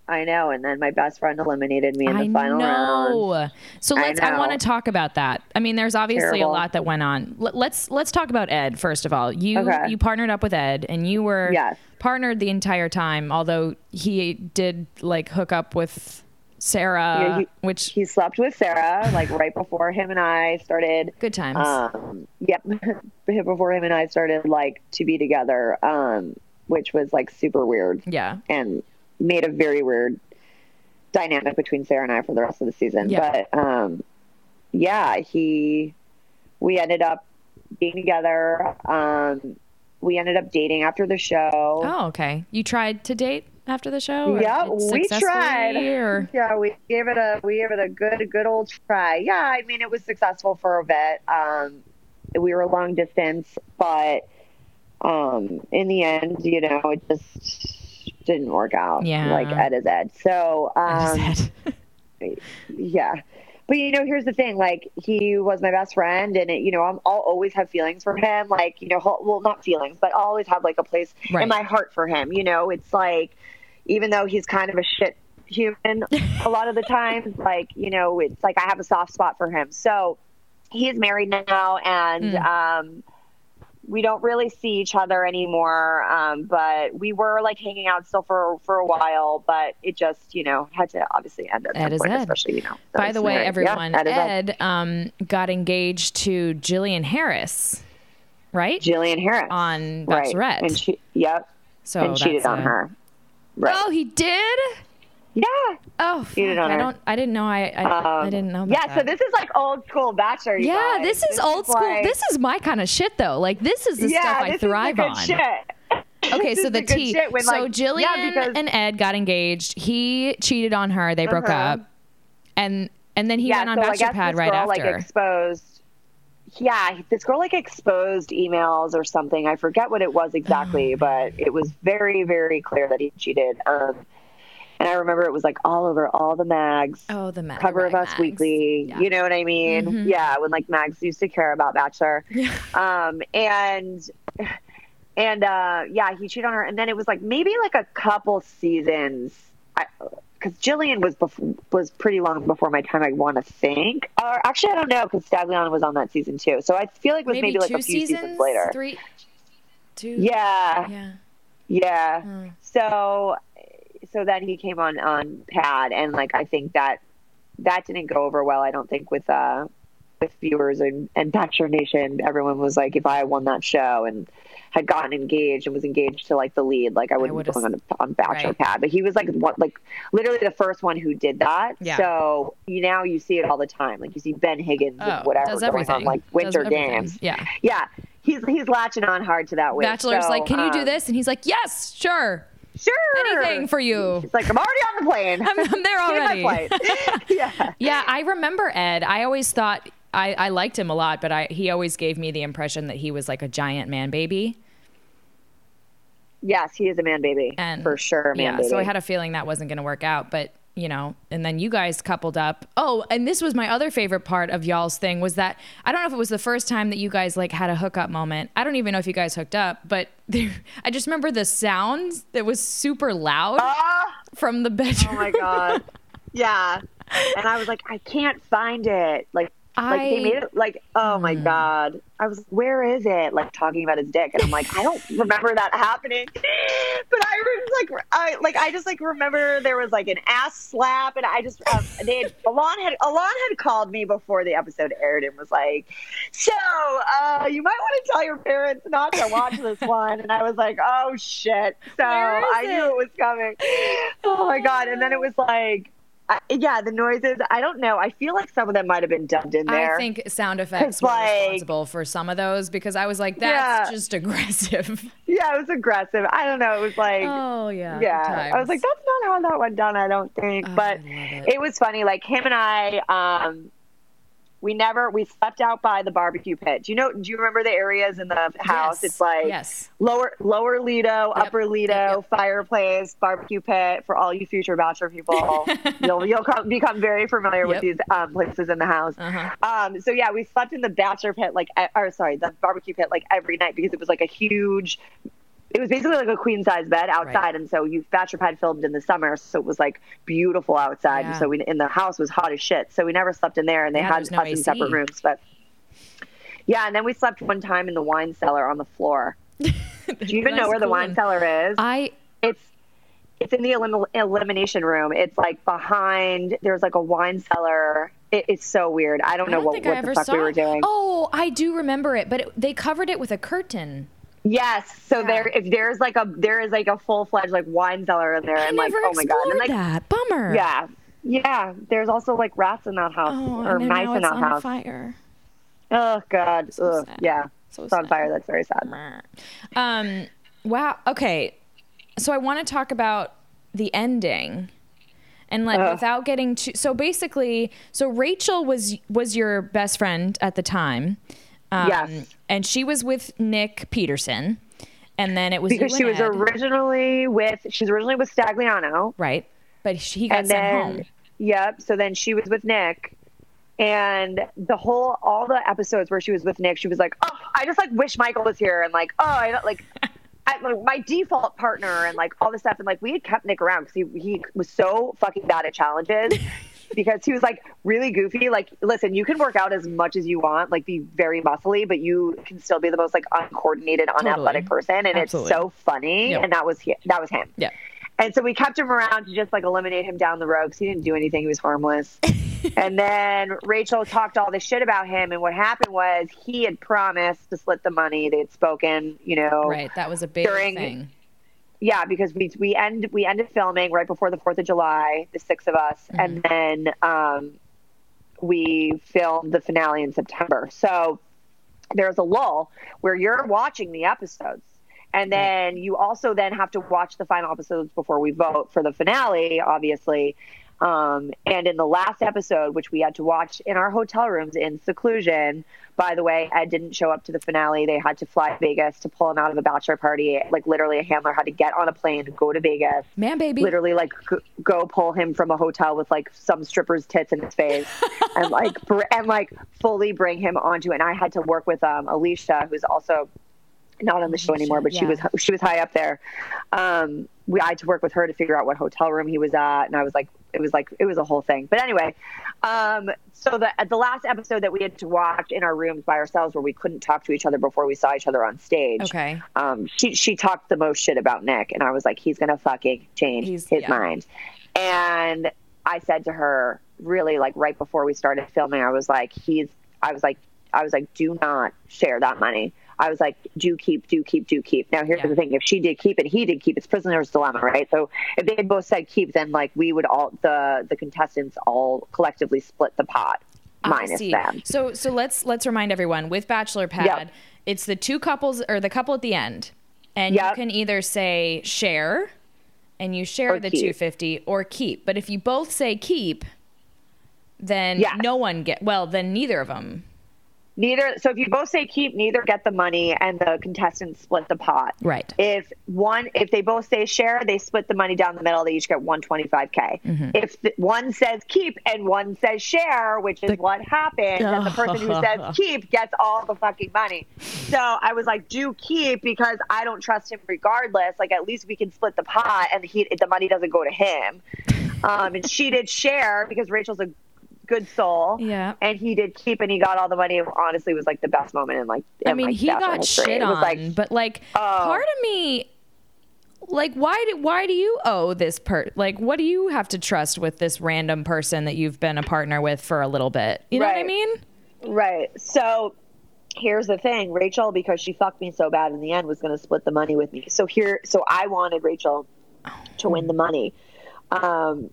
I know. And then my best friend eliminated me in the I final round. know. So I let's. I, want to talk about that. I mean, there's obviously Terrible. a lot that went on. Let, let's let's talk about Ed first of all. You Okay. you partnered up with Ed, and you were Yes. partnered the entire time. Although he did like hook up with Sarah, Yeah, he- which He slept with Sarah like right before him and I started. good times. Um, yep, before him and I started like to be together, um, which was like super weird yeah. and made a very weird dynamic between Sarah and I for the rest of the season. Yeah. But um, yeah, he, we ended up being together. Um, we ended up dating after the show. Oh, okay. You tried to date after the show? Yeah, we tried. Or? Yeah, we gave it a we gave it a good good old try. Yeah, I mean it was successful for a bit. Um, we were a long distance, but um, in the end, you know, it just didn't work out. Yeah. like Ed is Ed. So um, said. yeah. But you know, here's the thing. Like, he was my best friend, and it, you know, I'm, I'll always have feelings for him. Like, you know, well, not feelings, but I'll always have like a place Right. in my heart for him. You know, it's like, even though he's kind of a shit human a lot of the times, like, you know, it's like I have a soft spot for him. So he's married now, and um, we don't really see each other anymore. Um, but we were like hanging out still for for a while, but it just, you know, had to obviously end at Ed some is point, Ed. especially, you know. By the way, married. everyone, Yeah, Ed Ed. Ed um, got engaged to Jillian Harris, right? Jillian Harris on right. And she, yep, so and cheated on her. Right. Oh, he did. Yeah. Oh, fuck, I don't. I didn't know. I. I, I Um, didn't know. Yeah, so this is like old school bachelor. Yeah, guys. this is old school. like- this is my kind of shit, though. Like this is the yeah, stuff I thrive is on. Shit. Okay, This so is the good T. shit when, so like- Jillian yeah, because- and Ed got engaged. He cheated on her. They broke Uh-huh. up, and and then he yeah, went on so I Bachelor Pad this right girl, after. Like exposed. Yeah, this girl like exposed emails or something. I forget what it was exactly, but it was very, very clear that he cheated. Um, and I remember it was like all over all the mags. oh, the ma- cover of Us Mags. Weekly. Yeah. You know what I mean? Mhm. Yeah, when like Mags used to care about Bachelor. Um, and and uh, yeah, he cheated on her, and then it was like maybe like a couple seasons. Because Jillian was bef- was pretty long before my time. I want to think, or actually, I don't know, because Stagliano was on that season too. So I feel like it was maybe, maybe, like a few seasons, seasons later. Three, two. Yeah, yeah. yeah. Hmm. So, so then he came on on Pad, and like I think that that didn't go over well. I don't think with uh with viewers and and Bachelor Nation. Everyone was like, if I won that show and had gotten engaged and was engaged to like the lead, like I wouldn't be would've going on on Bachelor right. Pad. But he was like what like literally the first one who did that. Yeah. So you now you see it all the time. Like you see Ben Higgins Oh, and whatever does going on like Winter everything. Games. Yeah. Yeah. He's he's latching on hard to that win. Bachelor's So, like, can you do um, this? And he's like, yes, sure, Sure. anything for you. It's like I'm already on the plane. I'm, I'm there already. my flight. yeah. Yeah, I remember Ed. I always thought I, I liked him a lot, but I he always gave me the impression that he was like a giant man baby. Yes, he is a man baby. And for sure, man yeah, baby. so I had a feeling that wasn't going to work out, but you know, and then you guys coupled up. Oh, and this was my other favorite part of y'all's thing was that I don't know if it was the first time that you guys like had a hookup moment. I don't even know if you guys hooked up, but there, I just remember the sounds that was super loud Ah! from the bedroom. oh my god. yeah. And I was like, I can't find it. Like, like they made it like, oh my god. I was, where is it? Like talking about his dick, and I'm like, I don't remember that happening. But I was like, I like, I just like remember there was like an ass slap, and I just um, they had Elan had Elan had called me before the episode aired and was like, so uh, you might want to tell your parents not to watch this one, and I was like, oh shit. So I knew it? it was coming. Oh my god! And then it was like I, yeah, the noises. I don't know. I feel like some of them might have been dubbed in there. I think sound effects were like- responsible for some of those because I was like, that's Yeah. just aggressive. Yeah, it was aggressive. I don't know. It was like. oh yeah. yeah, I was like, that's not how that went down. I don't think, Oh, but it. it. was funny. Like him and I, um, we never we slept out by the barbecue pit. Do you know? Do you remember the areas in the house? Yes, It's like yes. lower Lower Lido, Upper Lido, yep, yep. fireplace, barbecue pit. For all you future bachelor people, you'll you'll come, become very familiar with these um, places in the house. Uh-huh. Um, so yeah, we slept in the bachelor pit like, or sorry, the barbecue pit like every night because it was like a huge. It was basically like a queen size bed outside, Right. and so you Bachelor Pad filmed in the summer, so it was like beautiful outside. Yeah. So we in the house was hot as shit, so we never slept in there, and they Yeah, had no us in separate rooms. But yeah, and then we slept one time in the wine cellar on the floor. Do you even know where the wine cellar is? I it's it's in the elim- elimination room. It's like behind. There's like a wine cellar. It, it's so weird. I don't I know don't what, think what I the fuck we were doing. Oh, I do remember it, but it, they covered it with a curtain. Yes. So Yeah. there, if there's like a there is like a full fledged like wine cellar in there, I and like oh my god, and like that. Bummer. yeah, yeah. There's also like rats in that house Oh, or mice in that on house. fire. Oh god. Ugh, sad. yeah. So it's on fire. That's very sad. Um. Wow. Okay. So I want to talk about the ending, and like Ugh. without getting too. So basically, so Rachel was was your best friend at the time. Um, Yes. And she was with Nick Peterson, and then it was Because she was Ed, originally with she's originally with Stagliano, right, but she, got and sent then home. yep. So then she was with Nick. And the whole, all the episodes where she was with Nick, she was like, "Oh, I just like wish Michael was here," and like, "Oh, I don't like, I, like my default partner," and like all this stuff. And like we had kept Nick around because he he was so fucking bad at challenges because he was like really goofy. Like, listen, you can work out as much as you want, like be very muscly, but you can still be the most like uncoordinated, unathletic person, and Absolutely. it's so funny. Yep. And that was he, that was him. Yeah. And so we kept him around to just like eliminate him down the road because he didn't do anything. He was harmless. and then Rachel talked all this shit about him. And what happened was he had promised to split the money. They had spoken, you know. Right. That was a big During- thing. Yeah, because we we end we ended filming right before the Fourth of July, the six of us, and then um, we filmed the finale in September. So there's a lull where you're watching the episodes. And then you also then have to watch the final episodes before we vote for the finale, obviously. Um, and in the last episode, which we had to watch in our hotel rooms in seclusion, by the way, Ed didn't show up to the finale. They had to fly to Vegas to pull him out of a bachelor party. Like literally, a handler had to get on a plane go to Vegas Man, baby. literally like go pull him from a hotel with like some stripper's tits in his face and like br- and like fully bring him onto it. And I had to work with um, Alicia, who's also not on the show anymore, but she was she was high up there. Um, we I had to work with her to figure out what hotel room he was at, and I was like, it was like it was a whole thing. But anyway, um, so the the last episode that we had to watch in our rooms by ourselves, where we couldn't talk to each other before we saw each other on stage. Okay. Um, she she talked the most shit about Nick, and I was like, he's gonna fucking change He's- his yeah. mind. And I said to her, really, like right before we started filming, I was like, he's. I was like, I was like, do not share that money. I was like, do keep, do keep, do keep. Now here's Yeah. the thing: if she did keep and he did keep, it's prisoner's dilemma, right? So if they both said keep, then like we would all the the contestants all collectively split the pot I minus see. them. So so let's let's remind everyone with Bachelor Pad, Yep. it's the two couples or the couple at the end, and you can either say share, and you share Or the two fifty, or keep. But if you both say keep, then Yes. no one get well. Then neither of them. Neither. So if you both say keep, neither get the money, and the contestants split the pot. Right. If one, if they both say share, they split the money down the middle. They each get one twenty five k. Mm-hmm. If the, one says keep and one says share, which is what happened, then the person who says keep gets all the fucking money. So I was like, do keep because I don't trust him regardless. Like at least we can split the pot, and he the money doesn't go to him. Um, and she did share because Rachel's a good soul. Yeah. And he did keep and he got all the money. It honestly was like the best moment in like I mean, like, he got history. shit on, like but like Oh. part of me. Like why do why do you owe this per like what do you have to trust with this random person that you've been a partner with for a little bit? You know what I mean? Right. So here's the thing Rachel, because she fucked me so bad in the end, was going to split the money with me. So here, so I wanted Rachel to win the money. Um,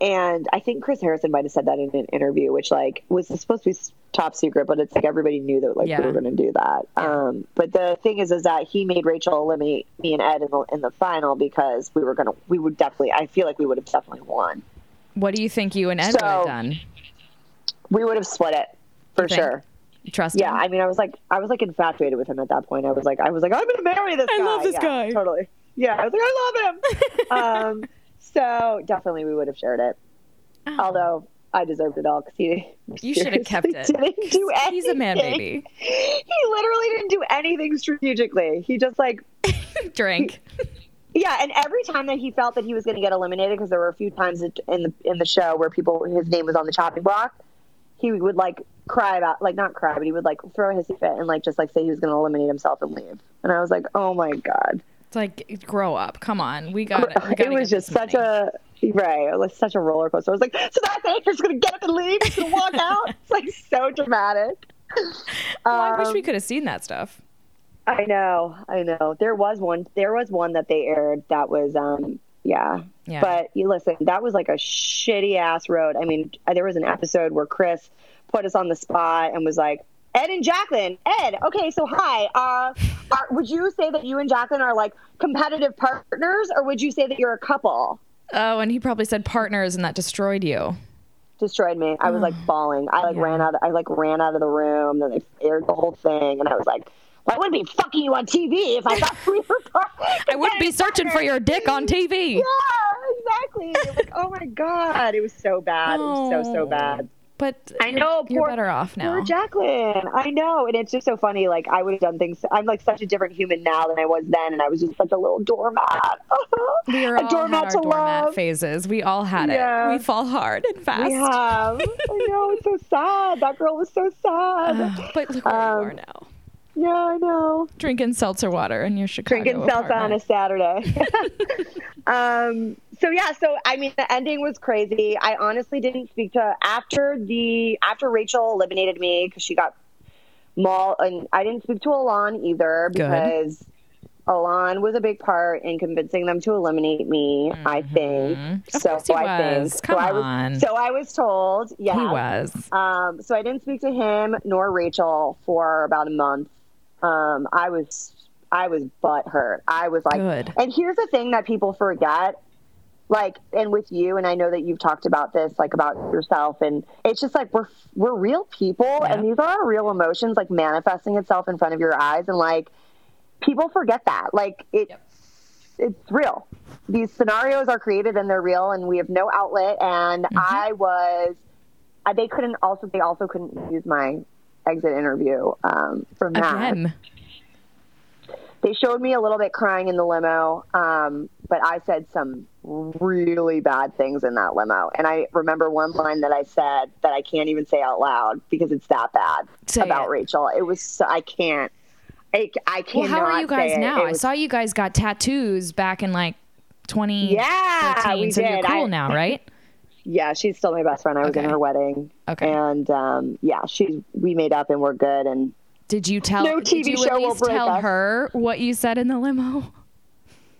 and I think Chris Harrison might have said that in an interview, which like was supposed to be top secret, but it's like everybody knew that like Yeah. we were going to do that. Um, but the thing is, is that he made Rachel eliminate me and Ed in the in the final because we were gonna, we would definitely, I feel like we would have definitely won. What do you think you and Ed would have done? We would have split it for sure. Trust me. Yeah, him? I mean, I was like, I was like infatuated with him at that point. I was like, I was like, I'm gonna marry this guy. I guy. love this Yeah, guy. Totally. Yeah, I was like, I love him. um, so definitely we would have shared it. Oh. Although I deserved it all because he. Oh. You should have kept it. Didn't do anything. He's a man baby. He literally didn't do anything strategically. He just like Drink. yeah, and every time that he felt that he was going to get eliminated, because there were a few times in the in the show where people his name was on the chopping block, he would like cry about like not cry, but he would like throw his fit and like just like say he was going to eliminate himself and leave. And I was like, oh my god, It's like, grow up. Come on. We got it It was just such a right, it was such a roller coaster. I was like, so that's it, you're just going to get up and leave, to walk out. It's like so dramatic. I wish Um, we could have seen that stuff. I know, I know. There was one. There was one that they aired that was, um, yeah. Yeah. But you listen, that was like a shitty ass road. I mean, there was an episode where Chris put us on the spot and was like, "Ed and Jaclyn, Ed, okay, so hi. Uh, are, would you say that you and Jaclyn are like competitive partners, or would you say that you're a couple?" Oh, and he probably said partners, and that destroyed you. Destroyed me. I was like bawling. I like Yeah. ran out. I like ran out of the room. Then they aired the whole thing, and I was like. Well, I wouldn't be fucking you on TV if I thought we were. I wouldn't be searching for your dick on TV. Yeah, exactly. Like, oh my god, it was so bad. It was so so Oh. bad. But I know. you're poor, better off now. Poor Jaclyn. I know, and it's just so funny. Like I would have done things. I'm like such a different human now than I was then, and I was just such a little doormat. We are a all doormat had our doormat love. phases. We all had Yeah. it. We fall hard and fast. We have. I know. It's so sad. That girl was so sad. But look where you Um, are now. Yeah, I know. Drinking seltzer water in your Chicago drinking seltzer on a. Saturday. um, so yeah, so I mean, the ending was crazy. I honestly didn't speak to after the after Rachel eliminated me because she got maul, and I didn't speak to Elan either Good. because Elan was a big part in convincing them to eliminate me. I think Mm-hmm. Of so. I was. think Come so. I on. was so I was told. Yeah, He was. um, so I didn't speak to him nor Rachel for about a month. Um, I was I was butt hurt. I was like, Good. and here's the thing that people forget, like, and with you, and I know that you've talked about this, like about yourself, and it's just like we're we're real people, and these are our real emotions, like manifesting itself in front of your eyes, and like people forget that, like it. It's real. These scenarios are created and they're real, and we have no outlet. And Mm-hmm. I was, I, they couldn't also, they also couldn't use my exit interview um, from that Again. they showed me a little bit crying in the limo um, but i said some really bad things in that limo and i remember one line that i said that i can't even say out loud because it's that bad Say about it. rachel it was so, i can't i, I can't how are you guys now? I saw you guys got tattoos back in like 2013. Yeah, we so you're did. cool I- now, right? Yeah she's still my best friend i was Okay. in her wedding Okay. and um, yeah she's we made up and we're good and Did you tell? No TV you show will break tell us. her what you said in the limo?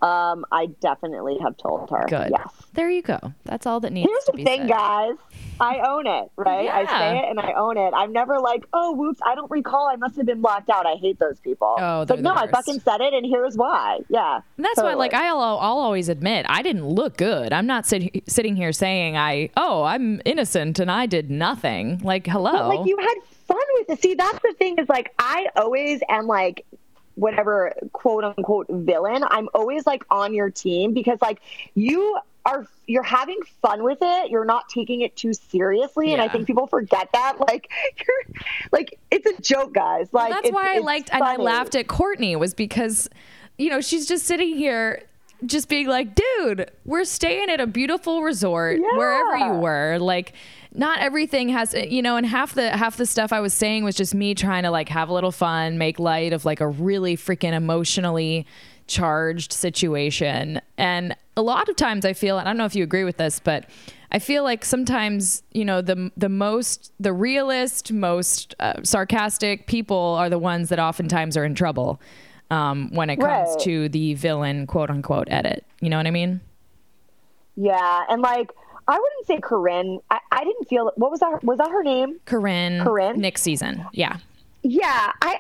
um, i definitely have told her Good. yes There you go. That's all that needs Here's to the thing, said. guys. I own it, right? I say it and I own it. I'm never like, oh, whoops, I don't recall. I must have been blocked out. I hate those people. Oh, the no, I fucking said it, and here's why. Yeah. And that's why, like, I'll, I'll always admit I didn't look good. I'm not sit, sitting here saying I, oh, I'm innocent and I did nothing. Like, hello. But like you had fun with it. See, that's the thing is like I always am like whatever quote unquote villain. I'm always like on your team because like you are you're having fun with it. You're not taking it too seriously, and I think people forget that. Like you're like it's a joke, guys. Like that's it's- why I liked and I laughed at Courtney was because, you know, she's just sitting here just being like, dude, we're staying at a beautiful resort wherever you were. Like, not everything has, you know, and half the half the stuff I was saying was just me trying to like have a little fun, make light of like a really freaking emotionally charged situation. And a lot of times I feel, and I don't know if you agree with this, but I feel like sometimes you know the the most the realist, most uh, sarcastic people are the ones that oftentimes are in trouble um, when it comes Right. to the villain quote unquote edit. You know what I mean? Yeah, and like I wouldn't say Corinne. I, I didn't feel. What was that? Was that her name? Corinne. Corinne? Next season. Yeah. Yeah, I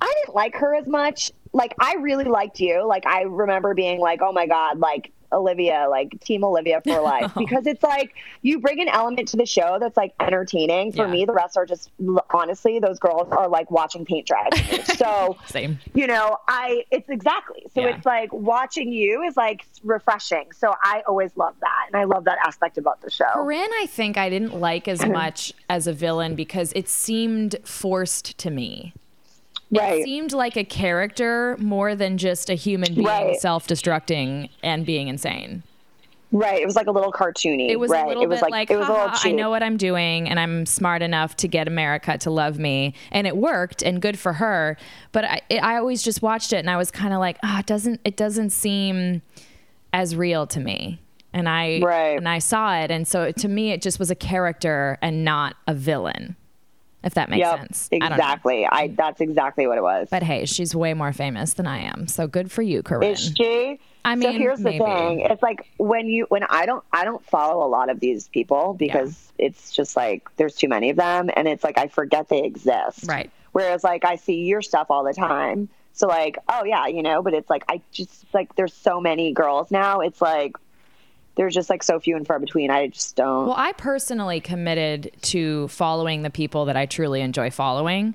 I didn't like her as much. Like I really liked you. Like I remember being like, "Oh my god, like Olivia, like team Olivia for life." because it's like you bring an element to the show that's like entertaining. For Yeah. me, the rest are just honestly, those girls are like watching paint dry. so, Same. you know, I it's exactly. So Yeah. it's like watching you is like refreshing. So I always love that. And I love that aspect about the show. Corinne, I think I didn't like as much as a villain because it seemed forced to me. It seemed like a character more than just a human being Right. self-destructing and being insane. Right. It was like a little cartoony. It was right. a little it was bit like, like, it was a little I know what I'm doing and I'm smart enough to get America to love me. And it worked and good for her. But I, it, I always just watched it and I was kind of like, ah, it doesn't, it doesn't seem as real to me. And I, Right. and I saw it. And so to me, it just was a character and not a villain, if that makes Yep, sense. I exactly. I, that's exactly what it was. But hey, she's way more famous than I am. So good for you, Corinne. Is she? I mean, so here's maybe. the thing. It's like when you when I don't I don't follow a lot of these people because it's just like there's too many of them and it's like I forget they exist. Right. Whereas like I see your stuff all the time. So like, oh yeah, you know, but it's like I just like there's so many girls now. It's like there's just like so few and far between. I just don't Well, I personally committed to following the people that I truly enjoy following.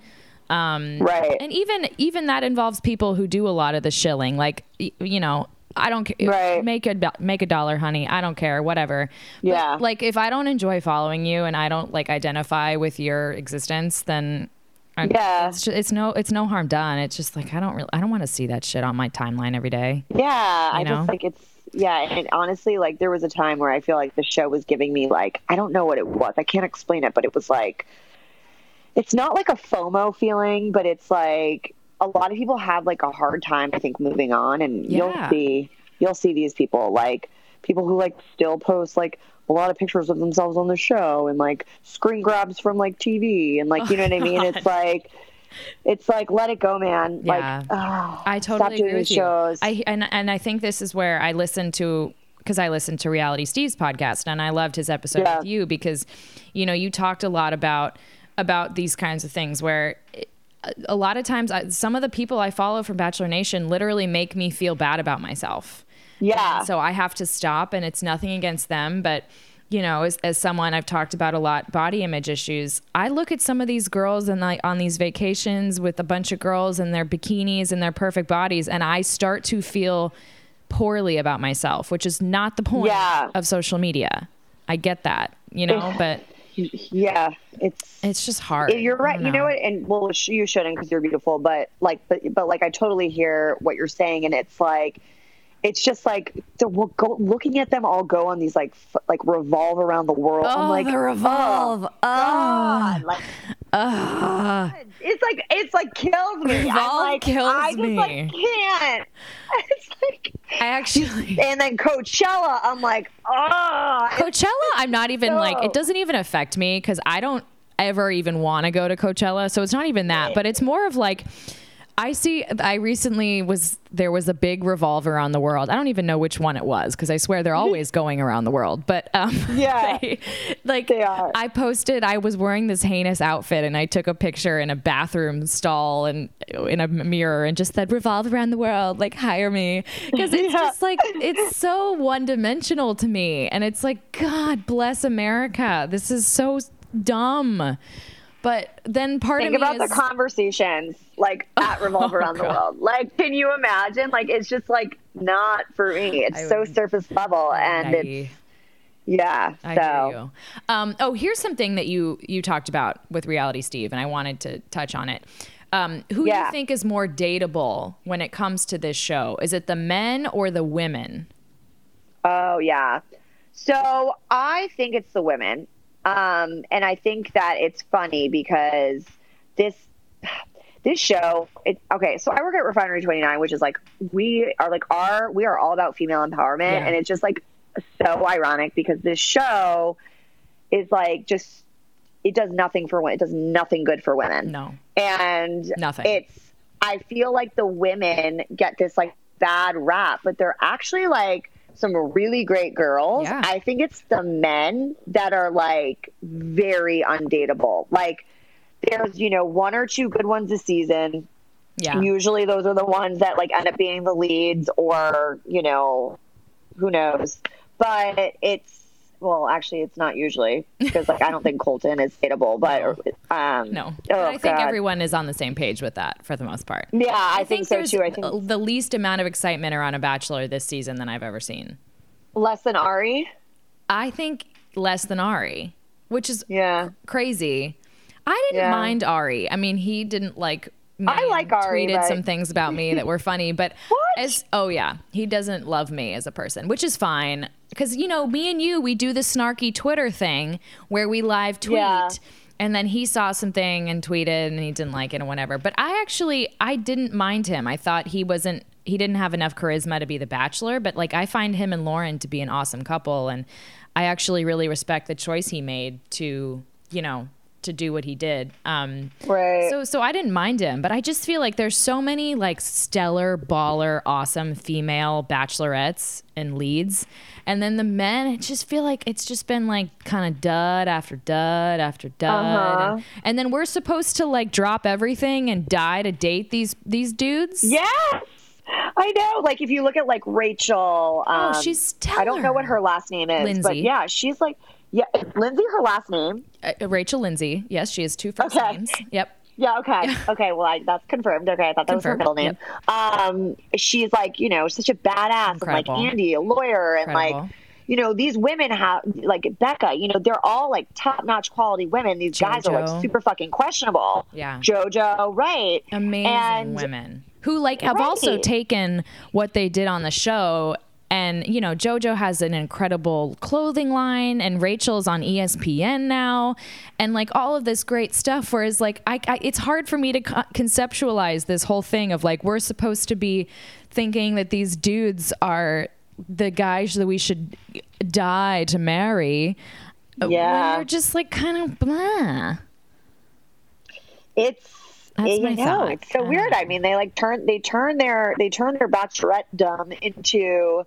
Um, Right. And even even that involves people who do a lot of the shilling. Like you know, I don't care. Right. Make a make a dollar, honey. I don't care. Whatever. But, Yeah. like if I don't enjoy following you and I don't like identify with your existence, then. I, Yeah. it's, ju- it's no it's no harm done. It's just like I don't really I don't want to see that shit on my timeline every day. Yeah, I know? just like it's yeah, and honestly, like there was a time where I feel like the show was giving me like I don't know what it was. I can't explain it, but it was like it's not like a FOMO feeling, but it's like a lot of people have like a hard time I think moving on and Yeah. you'll see you'll see these people like people who like still post like a lot of pictures of themselves on the show and like screen grabs from like TV and like you know what I mean? Oh it's like it's like let it go, man. Yeah. Like oh, I totally agree with you. shows. I and and I think this is where I listen to because I listened to Reality Steve's podcast and I loved his episode Yeah. with you because you know you talked a lot about about these kinds of things where it, a lot of times I, some of the people I follow from Bachelor Nation literally make me feel bad about myself. yeah. So I have to stop, and it's nothing against them, but you know, as, as someone I've talked about a lot, body image issues. I look at some of these girls and like on these vacations with a bunch of girls in their bikinis and their perfect bodies, and I start to feel poorly about myself, which is not the point Yeah. of social media. I get that, you know, but Yeah, it's it's just hard. you're right. don't You know what? And well, you shouldn't because you're beautiful. But like, but but like, I totally hear what you're saying, and it's like, it's just like the, go, looking at them all go on these like f- like revolve around the world. I'm Oh, like, the oh, revolve. Oh, God. Like, it's like it's like kills me. I'm Revolve like, kills I just me. like can't. It's like, I actually. and then Coachella. I'm like, oh, Coachella, I'm not even like it doesn't even affect me because I don't ever even want to go to Coachella. So it's not even that, but it's more of like I see. I recently was there was a big revolve around the world. I don't even know which one it was because I swear they're always going around the world. But um, Yeah. they- like They are. I posted. I was wearing this heinous outfit and I took a picture in a bathroom stall and in a mirror and just said revolve around the world. Like hire me because it's Yeah. just like it's so one dimensional to me. And it's like, God bless America. This is so dumb. But then part Think of me about is, the conversations like at Revolve Around the God. World. Like, can you imagine? Like, it's just like not for me. It's I so would- surface level, and I- it's yeah. I so hear you. Um, oh, here's something that you you talked about with Reality Steve, and I wanted to touch on it. Um, who do you think is more dateable when it comes to this show? Is it the men or the women? Oh yeah. So I think it's the women. Um, and I think that it's funny because this this show it okay, so I work at Refinery 29, which is like we are like our we are all about female empowerment Yeah. and it's just like so ironic because this show is like just it does nothing for women. It does nothing good for women No. and Nothing. it's i feel like the women get this like bad rap but they're actually like some really great girls. Yeah. I think it's the men that are like very undateable. Like there's, you know, one or two good ones a season. Yeah. Usually those are the ones that like end up being the leads or, you know, who knows. But it's well, actually it's not usually because like I don't think Colton is dateable, but um no. But oh, I think God. everyone is on the same page with that for the most part. Yeah, I, think, so there's too. I think the least amount of excitement around a bachelor this season than I've ever seen. less than Ari. I think less than Ari, which is Yeah. crazy. I didn't Yeah. mind Ari. I mean, he didn't like. Me I like and Ari, Tweeted but- some things about me that were funny, but What? as oh yeah, he doesn't love me as a person, which is fine because you know me and you we do the snarky Twitter thing where we live tweet. Yeah. And then he saw something and tweeted and he didn't like it and whatever. But I actually I didn't mind him. I thought he wasn't he didn't have enough charisma to be the bachelor, but like I find him and Lauren to be an awesome couple and I actually really respect the choice he made to, you know, to do what he did. Um Right. so so I didn't mind him, but I just feel like there's so many like stellar, baller, awesome female bachelorettes and leads. And then the men, I just feel like it's just been like kind of dud after dud after dud. Uh-huh. And, and then we're supposed to like drop everything and die to date these these dudes. Yeah. I know. Like if you look at like Rachel, um, Oh, she's I don't know what her last name is, but yeah, she's like yeah, is Lindsay her last name. Uh, Rachel Lindsay. Yes, she has two first Okay. names. Yep. Yeah, okay. Okay, well I, that's confirmed. Okay, I thought that was her middle name. Um she's like, you know, such a badass Incredible. and like Andi, a lawyer and Incredible. like you know, these women have like Becca, you know, they're all like top notch quality women. These guys are like super fucking questionable. Yeah. Jojo, right. amazing And- women who like have also taken what they did on the show and you know jojo has an incredible clothing line and rachel's on espn now and like all of this great stuff whereas like I, I it's hard for me to co- conceptualize this whole thing of like we're supposed to be thinking that these dudes are the guys that we should die to marry Yeah. they're just like kind of blah It's That's you my know, thought. it's so weird. I mean, they like turn they turn their they turn their bachelorette dumb into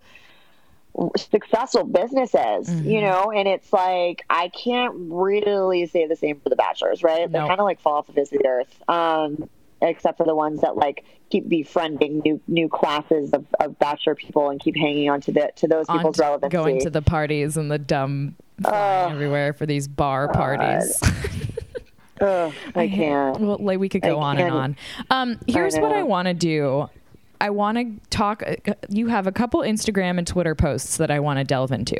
successful businesses, Mm-hmm. you know, and it's like I can't really say the same for the bachelors, right? They kind of like fall off the face of the earth. Um except for the ones that like keep befriending new new classes of, of bachelor people and keep hanging on to the to those on people's to relevancy. going to the parties and the dumb flying everywhere for these bar parties. Ugh, I can't. well, like we could go I on and can't. on. Um, here's what I want to do. I want to talk. uh, You have a couple Instagram and Twitter posts that I want to delve into.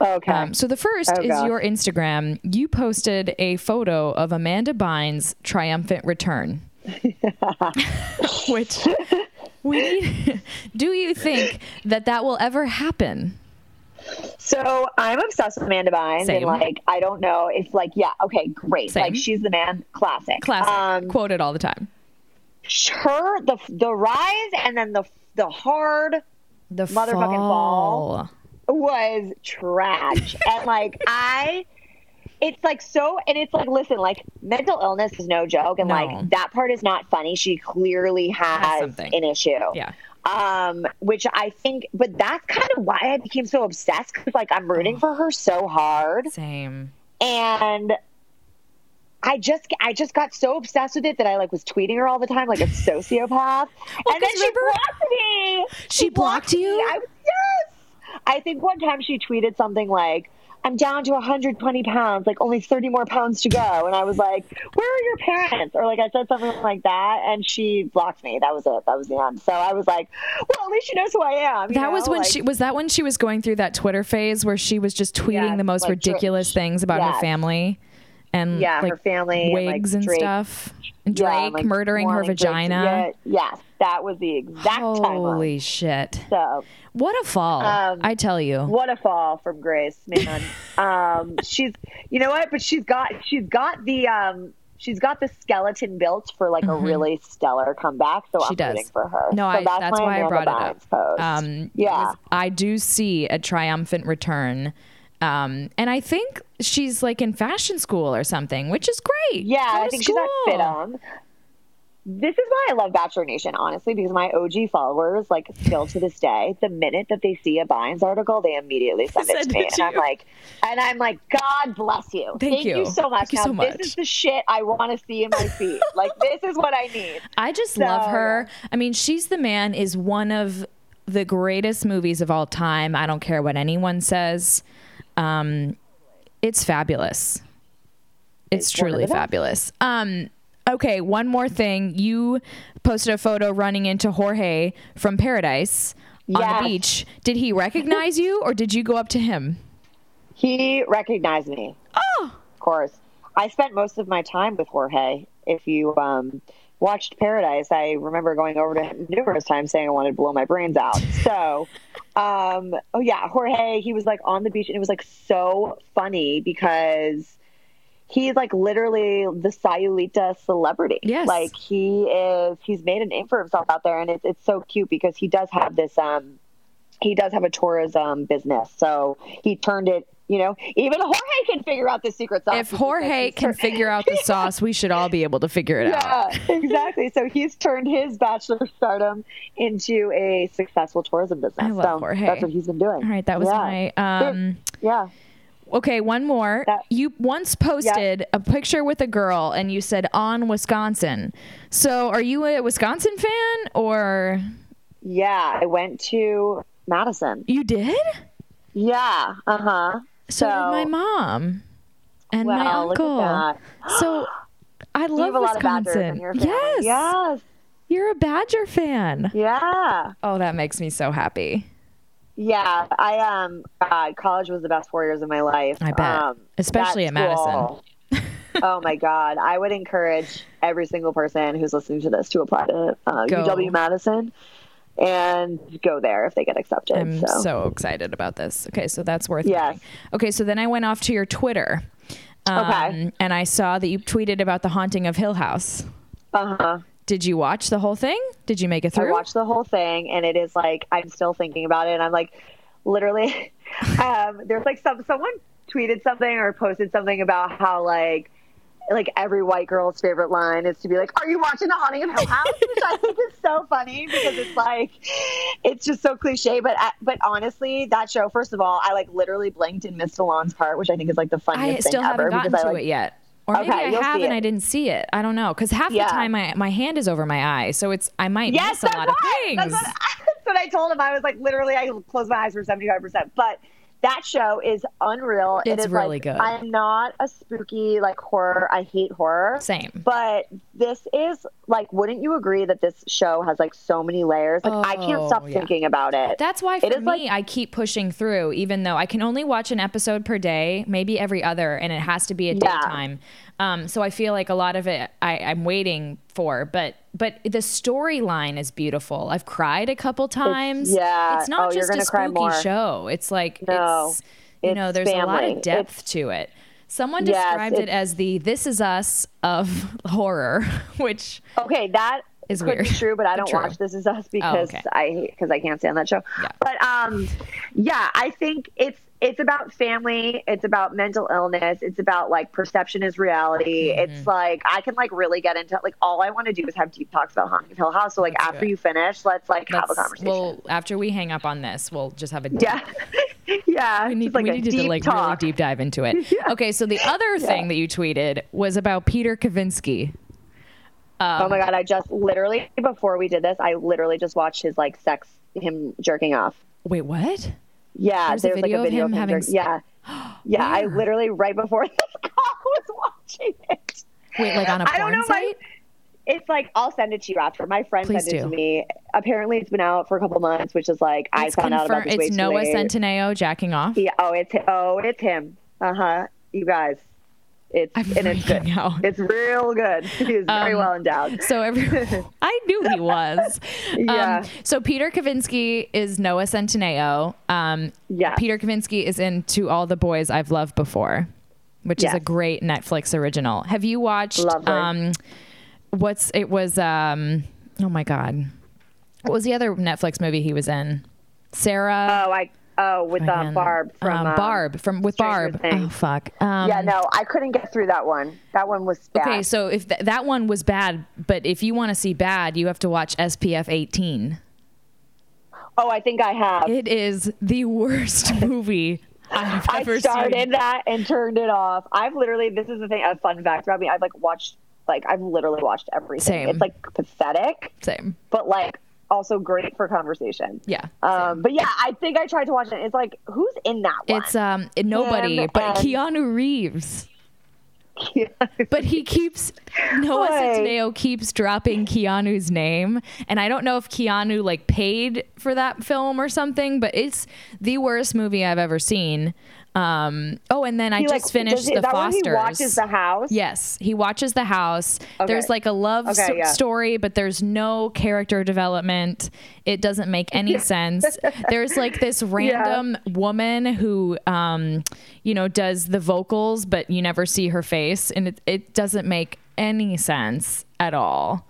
Okay. Um, so the first Oh, is gosh. your Instagram. You posted a photo of Amanda Bynes' triumphant return. Which we. Do you think that that will ever happen? So I'm obsessed with Amanda Bynes, Same. and like I don't know if like yeah, okay, great, Same. like she's the man, classic, Classic. Um, Quoted all the time. her the the rise and then the the hard The motherfucking fall. was trash, and like I. It's like so, and it's like, listen, like mental illness is no joke, and No. like that part is not funny. She clearly has something. an issue. Yeah. Um, which I think, but that's kind of why I became so obsessed because like I'm rooting for her so hard, Same. and I just I just got so obsessed with it that I like was tweeting her all the time like a sociopath, and then she blocked me. She blocked you? me. I, yes, I think one time she tweeted something like. I'm down to 120 pounds, like only 30 more pounds to go. And I was like, Where are your parents? Or like I said something like that. And she blocked me. That was it. That was the end. So I was like, Well, at least she knows who I am. That was when Like, she was that when she was going through that Twitter phase where she was just tweeting the most like ridiculous things about her family and Yeah, her like family and, like, wigs and, stuff. And Yeah, Drake like, murdering her wanting Drake to- vagina. yeah, yes, that was the exact timeline. Holy shit. So What a fall. Um, I tell you. what a fall from Grace, man. um, she's, you know what? But she's got, she's got the, um, she's got the skeleton built for like a really stellar comeback. So Mm-hmm. She I'm does. rooting for her. No, so I, that's, that's why I brought it up. Um, yeah. I do see a triumphant return. Um, and I think she's like in fashion school or something, which is great. yeah, I think she's at school. FIDM. This is why I love Bachelor Nation, honestly, because my OG followers, like, still to this day, the minute that they see a Bynes article, they immediately send it to me, it and to I'm like, and I'm like, God bless you, Thank you. so much. Thank you now so much. this is the shit I want to see in my feed. like, this is what I need. I just love her. I mean, She's the Man is one of the greatest movies of all time. I don't care what anyone says. Um, it's fabulous. It's, It's truly fabulous. Um, okay, one more thing. You posted a photo running into Jorge from Paradise on the beach. Did he recognize you or did you go up to him? He recognized me. Oh, Of course. I spent most of my time with Jorge. If you um, watched Paradise, I remember going over to him numerous times saying I wanted to blow my brains out. So, um, oh yeah, Jorge, he was like on the beach and it was like so funny because he's like literally the Sayulita celebrity. Yes. Like he is, he's made a name for himself out there and it's, it's so cute because he does have this, um, he does have a tourism business. So he turned it, you know, even Jorge can figure out the secret sauce. if Jorge can figure out the sauce, we should all be able to figure it out. Yeah, exactly. So he's turned his bachelor stardom into a successful tourism business. I love so Jorge. That's what he's been doing. All right, that was yeah. my um Yeah. Okay, one more. That- you once posted a picture with a girl and you said on Wisconsin. So are you a Wisconsin fan or Yeah. I went to Madison. you did? Yeah. Uh huh. So, did my mom and my Well, at uncle. So I love have a lot of Wisconsin. Badgers in your family. yes. Yes. You're a Badger fan. Yeah. Oh, that makes me so happy. Yeah. I um. God, college was the best four years of my life. I bet. Um, Especially at school- oh my God! I would encourage every single person who's listening to this to apply to uh, UW Madison and go there if they get accepted. I'm so. so excited about this. Okay, so that's worth Yes. knowing. Okay, so then I went off to your Twitter. Um, Okay. And I saw that you tweeted about the haunting of Hill House. Uh huh. Did you watch the whole thing? Did you make it through? I watched the whole thing, and it is like I'm still thinking about it, and I'm like, literally, um, there's like some someone tweeted something or posted something about how like. Like every white girl's favorite line is to be like, "Are you watching The Haunting of Hill House?" Which I think is so funny because it's like, it's just so cliche. But uh, but honestly, that show, first of all, I like literally blinked and missed Elan's part, which I think is like the I funniest still thing ever. because to I like, it yet. Or maybe Okay, I have and. I didn't see it. I don't know. Because half Yeah. the time my, my hand is over my eye. So it's I might Yes, miss a lot of things. That's what, that's what I told him. I was like, literally, I closed my eyes for 75%. But that show is unreal. It It's really like, good. I'm not a spooky, like, horror. I hate horror. Same. But this is, like, wouldn't you agree that this show has, like, so many layers? Like, I can't Oh, stop yeah. thinking about it. That's why for It is me, like- I keep pushing through, even though I can only watch an episode per day, maybe every other, and it has to be a Yeah. daytime. Um, so I feel like a lot of it I, I'm waiting for, but but the storyline is beautiful. I've cried a couple times. yeah. it's not Oh, just a spooky show. It's like No. it's you It's know, there's a lot of depth It's- to it. Someone Yes, described it as the "This Is Us" of horror, which Okay, that Is could weird, be true, but I don't true. Oh, watch This Is Us because okay. I because I can't stand that show. Yeah. But um, yeah, I think it's it's about family. It's about mental illness. It's about like perception is reality. Mm-hmm. It's like I can like really get into like all I want to do is have deep talks about Haunting Hill House. So like after you finish, let's like have a conversation. Well, after we hang up on this, we'll just have a yeah, yeah. We need, like we a need to deep like talk. really deep dive into it. Okay, so the other thing that you tweeted was about Peter Kavinsky. oh my god! I just literally before we did this, I literally just watched his like sex him jerking off. Wait, what? Yeah, There's a there's, video like a video him of him. having jerk- yeah, yeah. I literally right before this call was watching it. Wait, like on a I don't porn know. Site? it's like I'll send it to you after. My friend Please sent it do. to me. Apparently, it's been out for a couple months, which is like I It's found out about confirmed. this It's Noah. Centineo jacking off. Yeah, oh, it's oh, it's him. Uh huh. You guys, it's I'm and it's good. out. It's real good. He's very Um, well endowed. So every, I knew he was. Yeah. Um, so Peter Kavinsky is Noah Centineo. Um, Yes. Peter Kavinsky is in To All the Boys I've Loved Before, which is a great Netflix original. Have you watched? Lovely. Um, what's it was? Um, oh my god, what was the other Netflix movie he was in? Sarah. Oh, I Oh, with Fucking, Barb from um, um, Barb from with Stranger Barb. Things. Oh fuck. Um, Yeah, no, I couldn't get through that one. That one was bad. Okay, so if th- that one was bad, but if you want to see bad, you have to watch SPF 18. oh, I think I have. It is the worst movie I've I ever started seen. that and turned it off. I've literally this is the thing. A fun fact about me. I've like watched like I've literally watched everything. Same. It's like pathetic, Same. but like also great for conversation. Yeah. Um, but yeah, I think I tried to watch it. It's like who's in that one? It's um nobody, Him but and- Keanu Reeves. But he keeps Noah Why? Centineo keeps dropping Keanu's name, and I don't know if Keanu like paid for that film or something, but it's the worst movie I've ever seen. Um, oh, and then I He, just like, finished does- The is that when Fosters. he watches the house? Yes, he watches the house. There's like a love Okay, so- yeah. story, but there's no character development. It doesn't make any sense. There's like this random woman who, um, you know, does the vocals, but you never see her face, and it, it doesn't make any sense at all.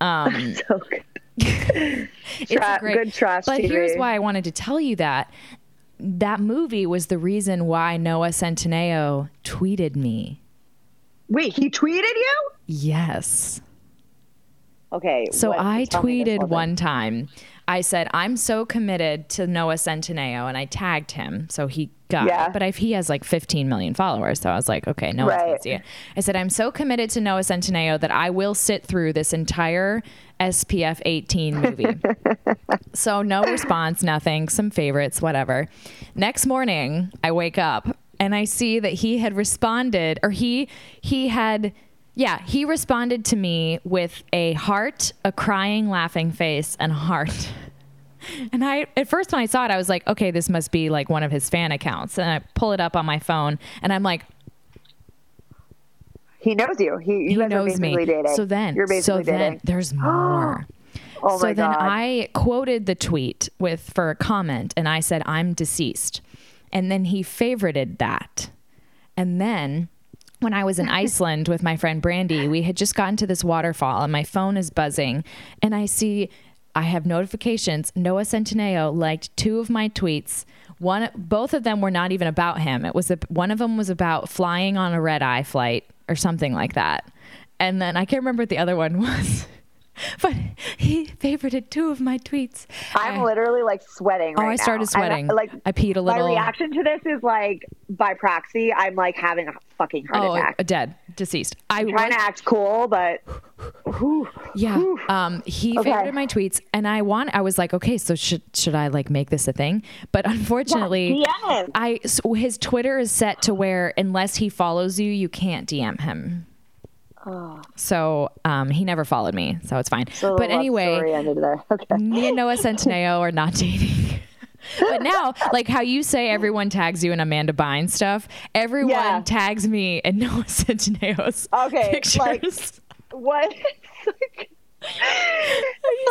Um, So good. it's Tra- great- good trash But TV. here's why I wanted to tell you that. That movie was the reason why Noah Centineo tweeted me. Wait, he tweeted you? Yes. Okay. So what- I tweeted one time. I said I'm so committed to Noah Centineo, and I tagged him, so he got Yeah. it. But if he has like 15 million followers, so I was like, okay, no one's gonna Right. see it. I said I'm so committed to Noah Centineo that I will sit through this entire SPF 18 movie. so no response, nothing. Some favorites, whatever. Next morning, I wake up and I see that he had responded, or he he had. Yeah, he responded to me with a heart, a crying, laughing face, and a heart. And I, at first, when I saw it, I was like, okay, this must be like one of his fan accounts. And I pull it up on my phone, and I'm like, He knows you. He, you he guys knows me. basically dating. So then, you're so basically then, there's more. Oh so then God. I quoted the tweet with for a comment, and I said, "I'm deceased," and then he favorited that, and then. When I was in Iceland with my friend Brandy, we had just gotten to this waterfall and my phone is buzzing and I see I have notifications. Noah Centineo liked two of my tweets. One both of them were not even about him. It was a, one of them was about flying on a red eye flight or something like that. And then I can't remember what the other one was. but he favorited two of my tweets. I'm I- literally like sweating. Oh, right I started now. Sweating. like I peed a little. My reaction to this is like by proxy. I'm like having a fucking heart oh, attack. dead, deceased. I am trying was- to act cool, but Yeah. Um, he Okay. favorited my tweets, and I want. I was like, okay, so should should I like make this a thing? But unfortunately, Yeah, I so his Twitter is set to where unless he follows you, you can't DM him. So um, he never followed me, so it's fine. So but anyway, ended there. Okay. me and Noah Centineo are not dating. but now, like how you say everyone tags you in Amanda Bynes stuff, everyone Yeah. tags me in Noah Centineo's Okay, pictures. like- What?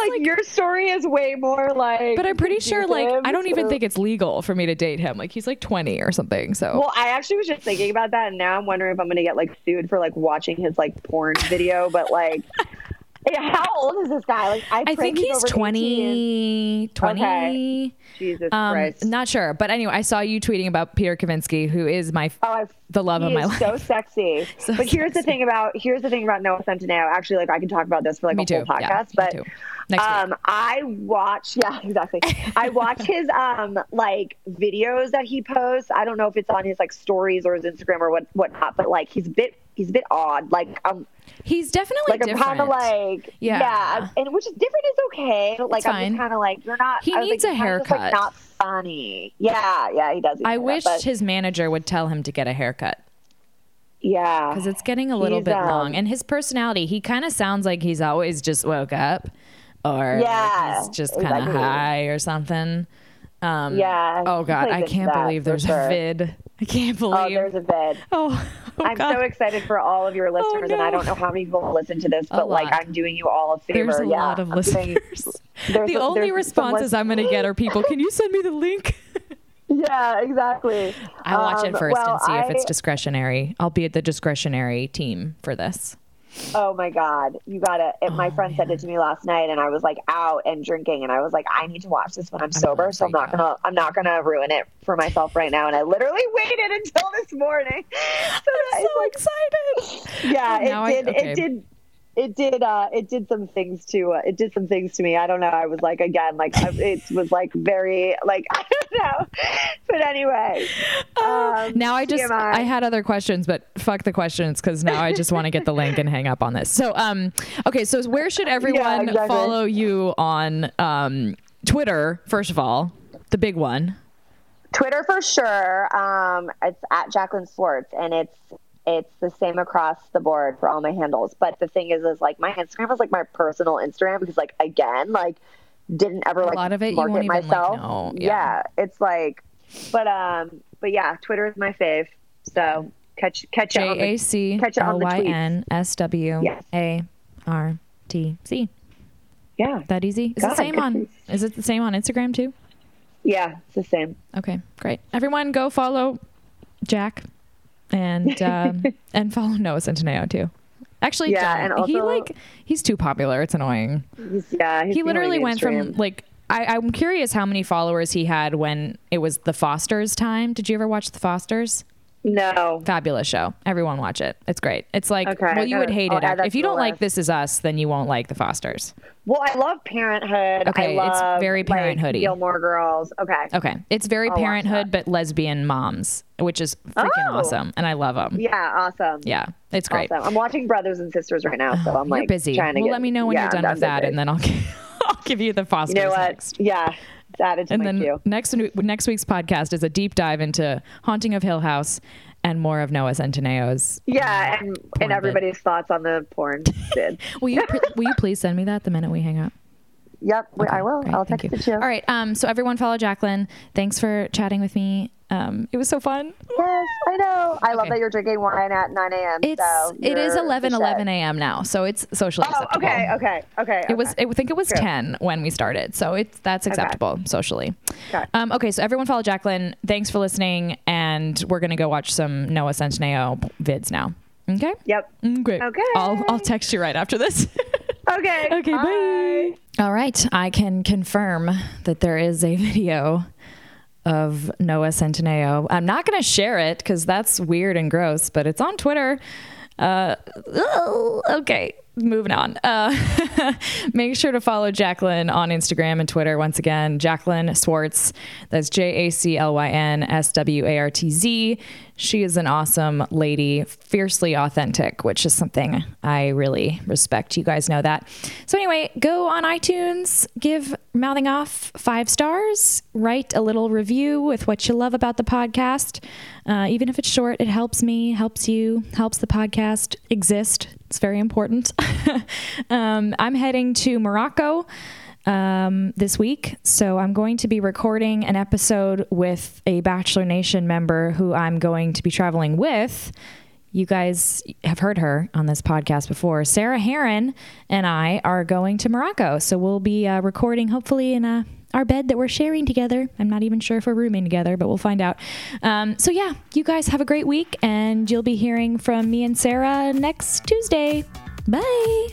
Like, your story is way more like. But I'm pretty sure, like, I don't even think it's legal for me to date him. Like, he's like 20 or something. So, Well, I actually was just thinking about that, and now I'm wondering if I'm going to get like sued for like watching his like porn video. But like, yeah, how old is this guy? Like, I, I think he's over 18. 20, 20. Okay. Jesus Um, Christ. not sure. But anyway, I saw you tweeting about Peter Kavinsky, who is my, Oh, I, the love of my life. so sexy. So but here's the thing about here's the thing about Noah Centineo. Actually, like I can talk about this for like Me a too. whole Yeah, podcast. me but Next week. um, I watch. Yeah, exactly. I watch his um like videos that he posts. I don't know if it's on his like stories or his Instagram or what whatnot. But like he's a bit he's a bit odd. Like um he's definitely like I'm kind of like Yeah. yeah, and which is different is okay. Like It's I'm kind of like you're not. He I needs like, a you're just, like, haircut. not funny. Yeah, yeah, he does. I haircut, wish but- his manager would tell him to get a haircut yeah because it's getting a little He's, bit um, long. And his personality, he kind of sounds like he's always just woke up or like he's just kind of exactly. high or something. Um, Yeah, Oh God, I can't believe there's sure. a vid. I can't Oh, believe. there's a vid. oh, oh, I'm God. so excited for all of your listeners, and I don't know how many people listen to this, but like. I'm doing you all a favor. There's a yeah, lot of I'm listeners. the a- only responses I'm going to get are people, can you send me the link? Yeah, exactly. I'll watch Um, it first well, and see if it's discretionary. I'll be at the discretionary team for this. Oh my god, you gotta! It, my Oh, friend sent it to me last night, and I was like out and drinking, and I was like, I need to watch this when I'm sober, so I'm not gonna, I'm not gonna ruin it for myself right now. And I literally waited until this morning. So I'm so it's excited. yeah, I- it did. okay. It did. It did. Uh, it did some things to. Uh, it did some things to me. I don't know. I was like again, like I, it was like very, like I don't know. But anyway, um, now I just TMI. I had other questions, but fuck the questions because now I just want to get the link and hang up on this. So um okay, so where should everyone exactly. follow you on um Twitter, first of all? The big one. Twitter for sure. Um, it's at Jaclyn Swartz, and it's it's the same across the board for all my handles. But the thing is, is like my Instagram is like my personal Instagram because, like, again, like didn't ever like a lot of it you market won't even, like, myself. Yeah. Yeah. it's like, but um, but yeah, Twitter is my fave. So catch catch it on J the- A C catch it on L Y. N S W. A R T C. Yeah, That easy? Is it God, the same on is it the same on Instagram too? yeah, it's the same. Okay, great. Everyone go follow Jack and um, and follow Noah Centineo too. Actually, Yeah, and he like he's too popular. It's annoying. He's, yeah, he's He literally went from like I, I'm curious how many followers he had when it was the Fosters time. Did you ever watch the Fosters? No. Fabulous show. Everyone watch it. It's great. It's like Okay, well, you would gotta- hate I'll it. If you don't like. This Is Us, then you won't like the Fosters. Well, I love Parenthood. Okay, I it's very Parenthood-y. Gilmore Girls. Okay. Okay, it's very watch Parenthood, but lesbian moms, which is freaking Oh. awesome, and I love them. Yeah, awesome. Yeah, it's great. Awesome. I'm watching Brothers and Sisters right now, so I'm You're like busy. trying to well, get- let me know when yeah, you're done I'm with that, and then I'll I'll give you the Fosters you know what? next. Yeah, added to And my then queue. next next week's podcast is a deep dive into Haunting of Hill House and more of Noah Centineo's. Yeah, and and bit. everybody's thoughts on the porn bid. Will you pr- will you please send me that the minute we hang up? Yep, wait, I will. Great, I'll thank text it to you. All right. Um. So everyone follow Jaclyn. Thanks for chatting with me. Um. It was so fun. Yes, I know. I love that you're drinking wine at 9 a.m. It's so it is 11 11 a.m. now, so it's socially Oh, acceptable. okay, okay, okay. It was. okay. I think it was True. 10 when we started, so it's that's acceptable socially. Okay. Um, okay, so everyone follow Jaclyn. Thanks for listening, and we're gonna go watch some Noah Centineo vids now. Okay. Yep. Mm, Great. Okay. I'll I'll text you right after this. Okay. okay. Bye. All right. I can confirm that there is a video of Noah Centineo. I'm not going to share it because that's weird and gross, but it's on Twitter. Uh, oh, okay, moving on. Uh, make sure to follow Jaclyn on Instagram and Twitter. Once again, Jaclyn Swartz. That's J A C L Y N S W A R T Z. She is an awesome lady, fiercely authentic, which is something I really respect. You guys know that. So, anyway, go on iTunes, give Mouthing Off five stars, write a little review with what you love about the podcast. Uh, even if it's short, it helps me, helps you, helps the podcast exist. It's very important. um, I'm heading to Morocco um, this week. So I'm going to be recording an episode with a Bachelor Nation member who I'm going to be traveling with. You guys have heard her on this podcast before. Sarah Herron and I are going to Morocco. So we'll be uh, recording hopefully in a our bed that we're sharing together. I'm not even sure if we're rooming together, but we'll find out. Um, so, yeah, you guys have a great week, and you'll be hearing from me and Sarah next Tuesday. Bye.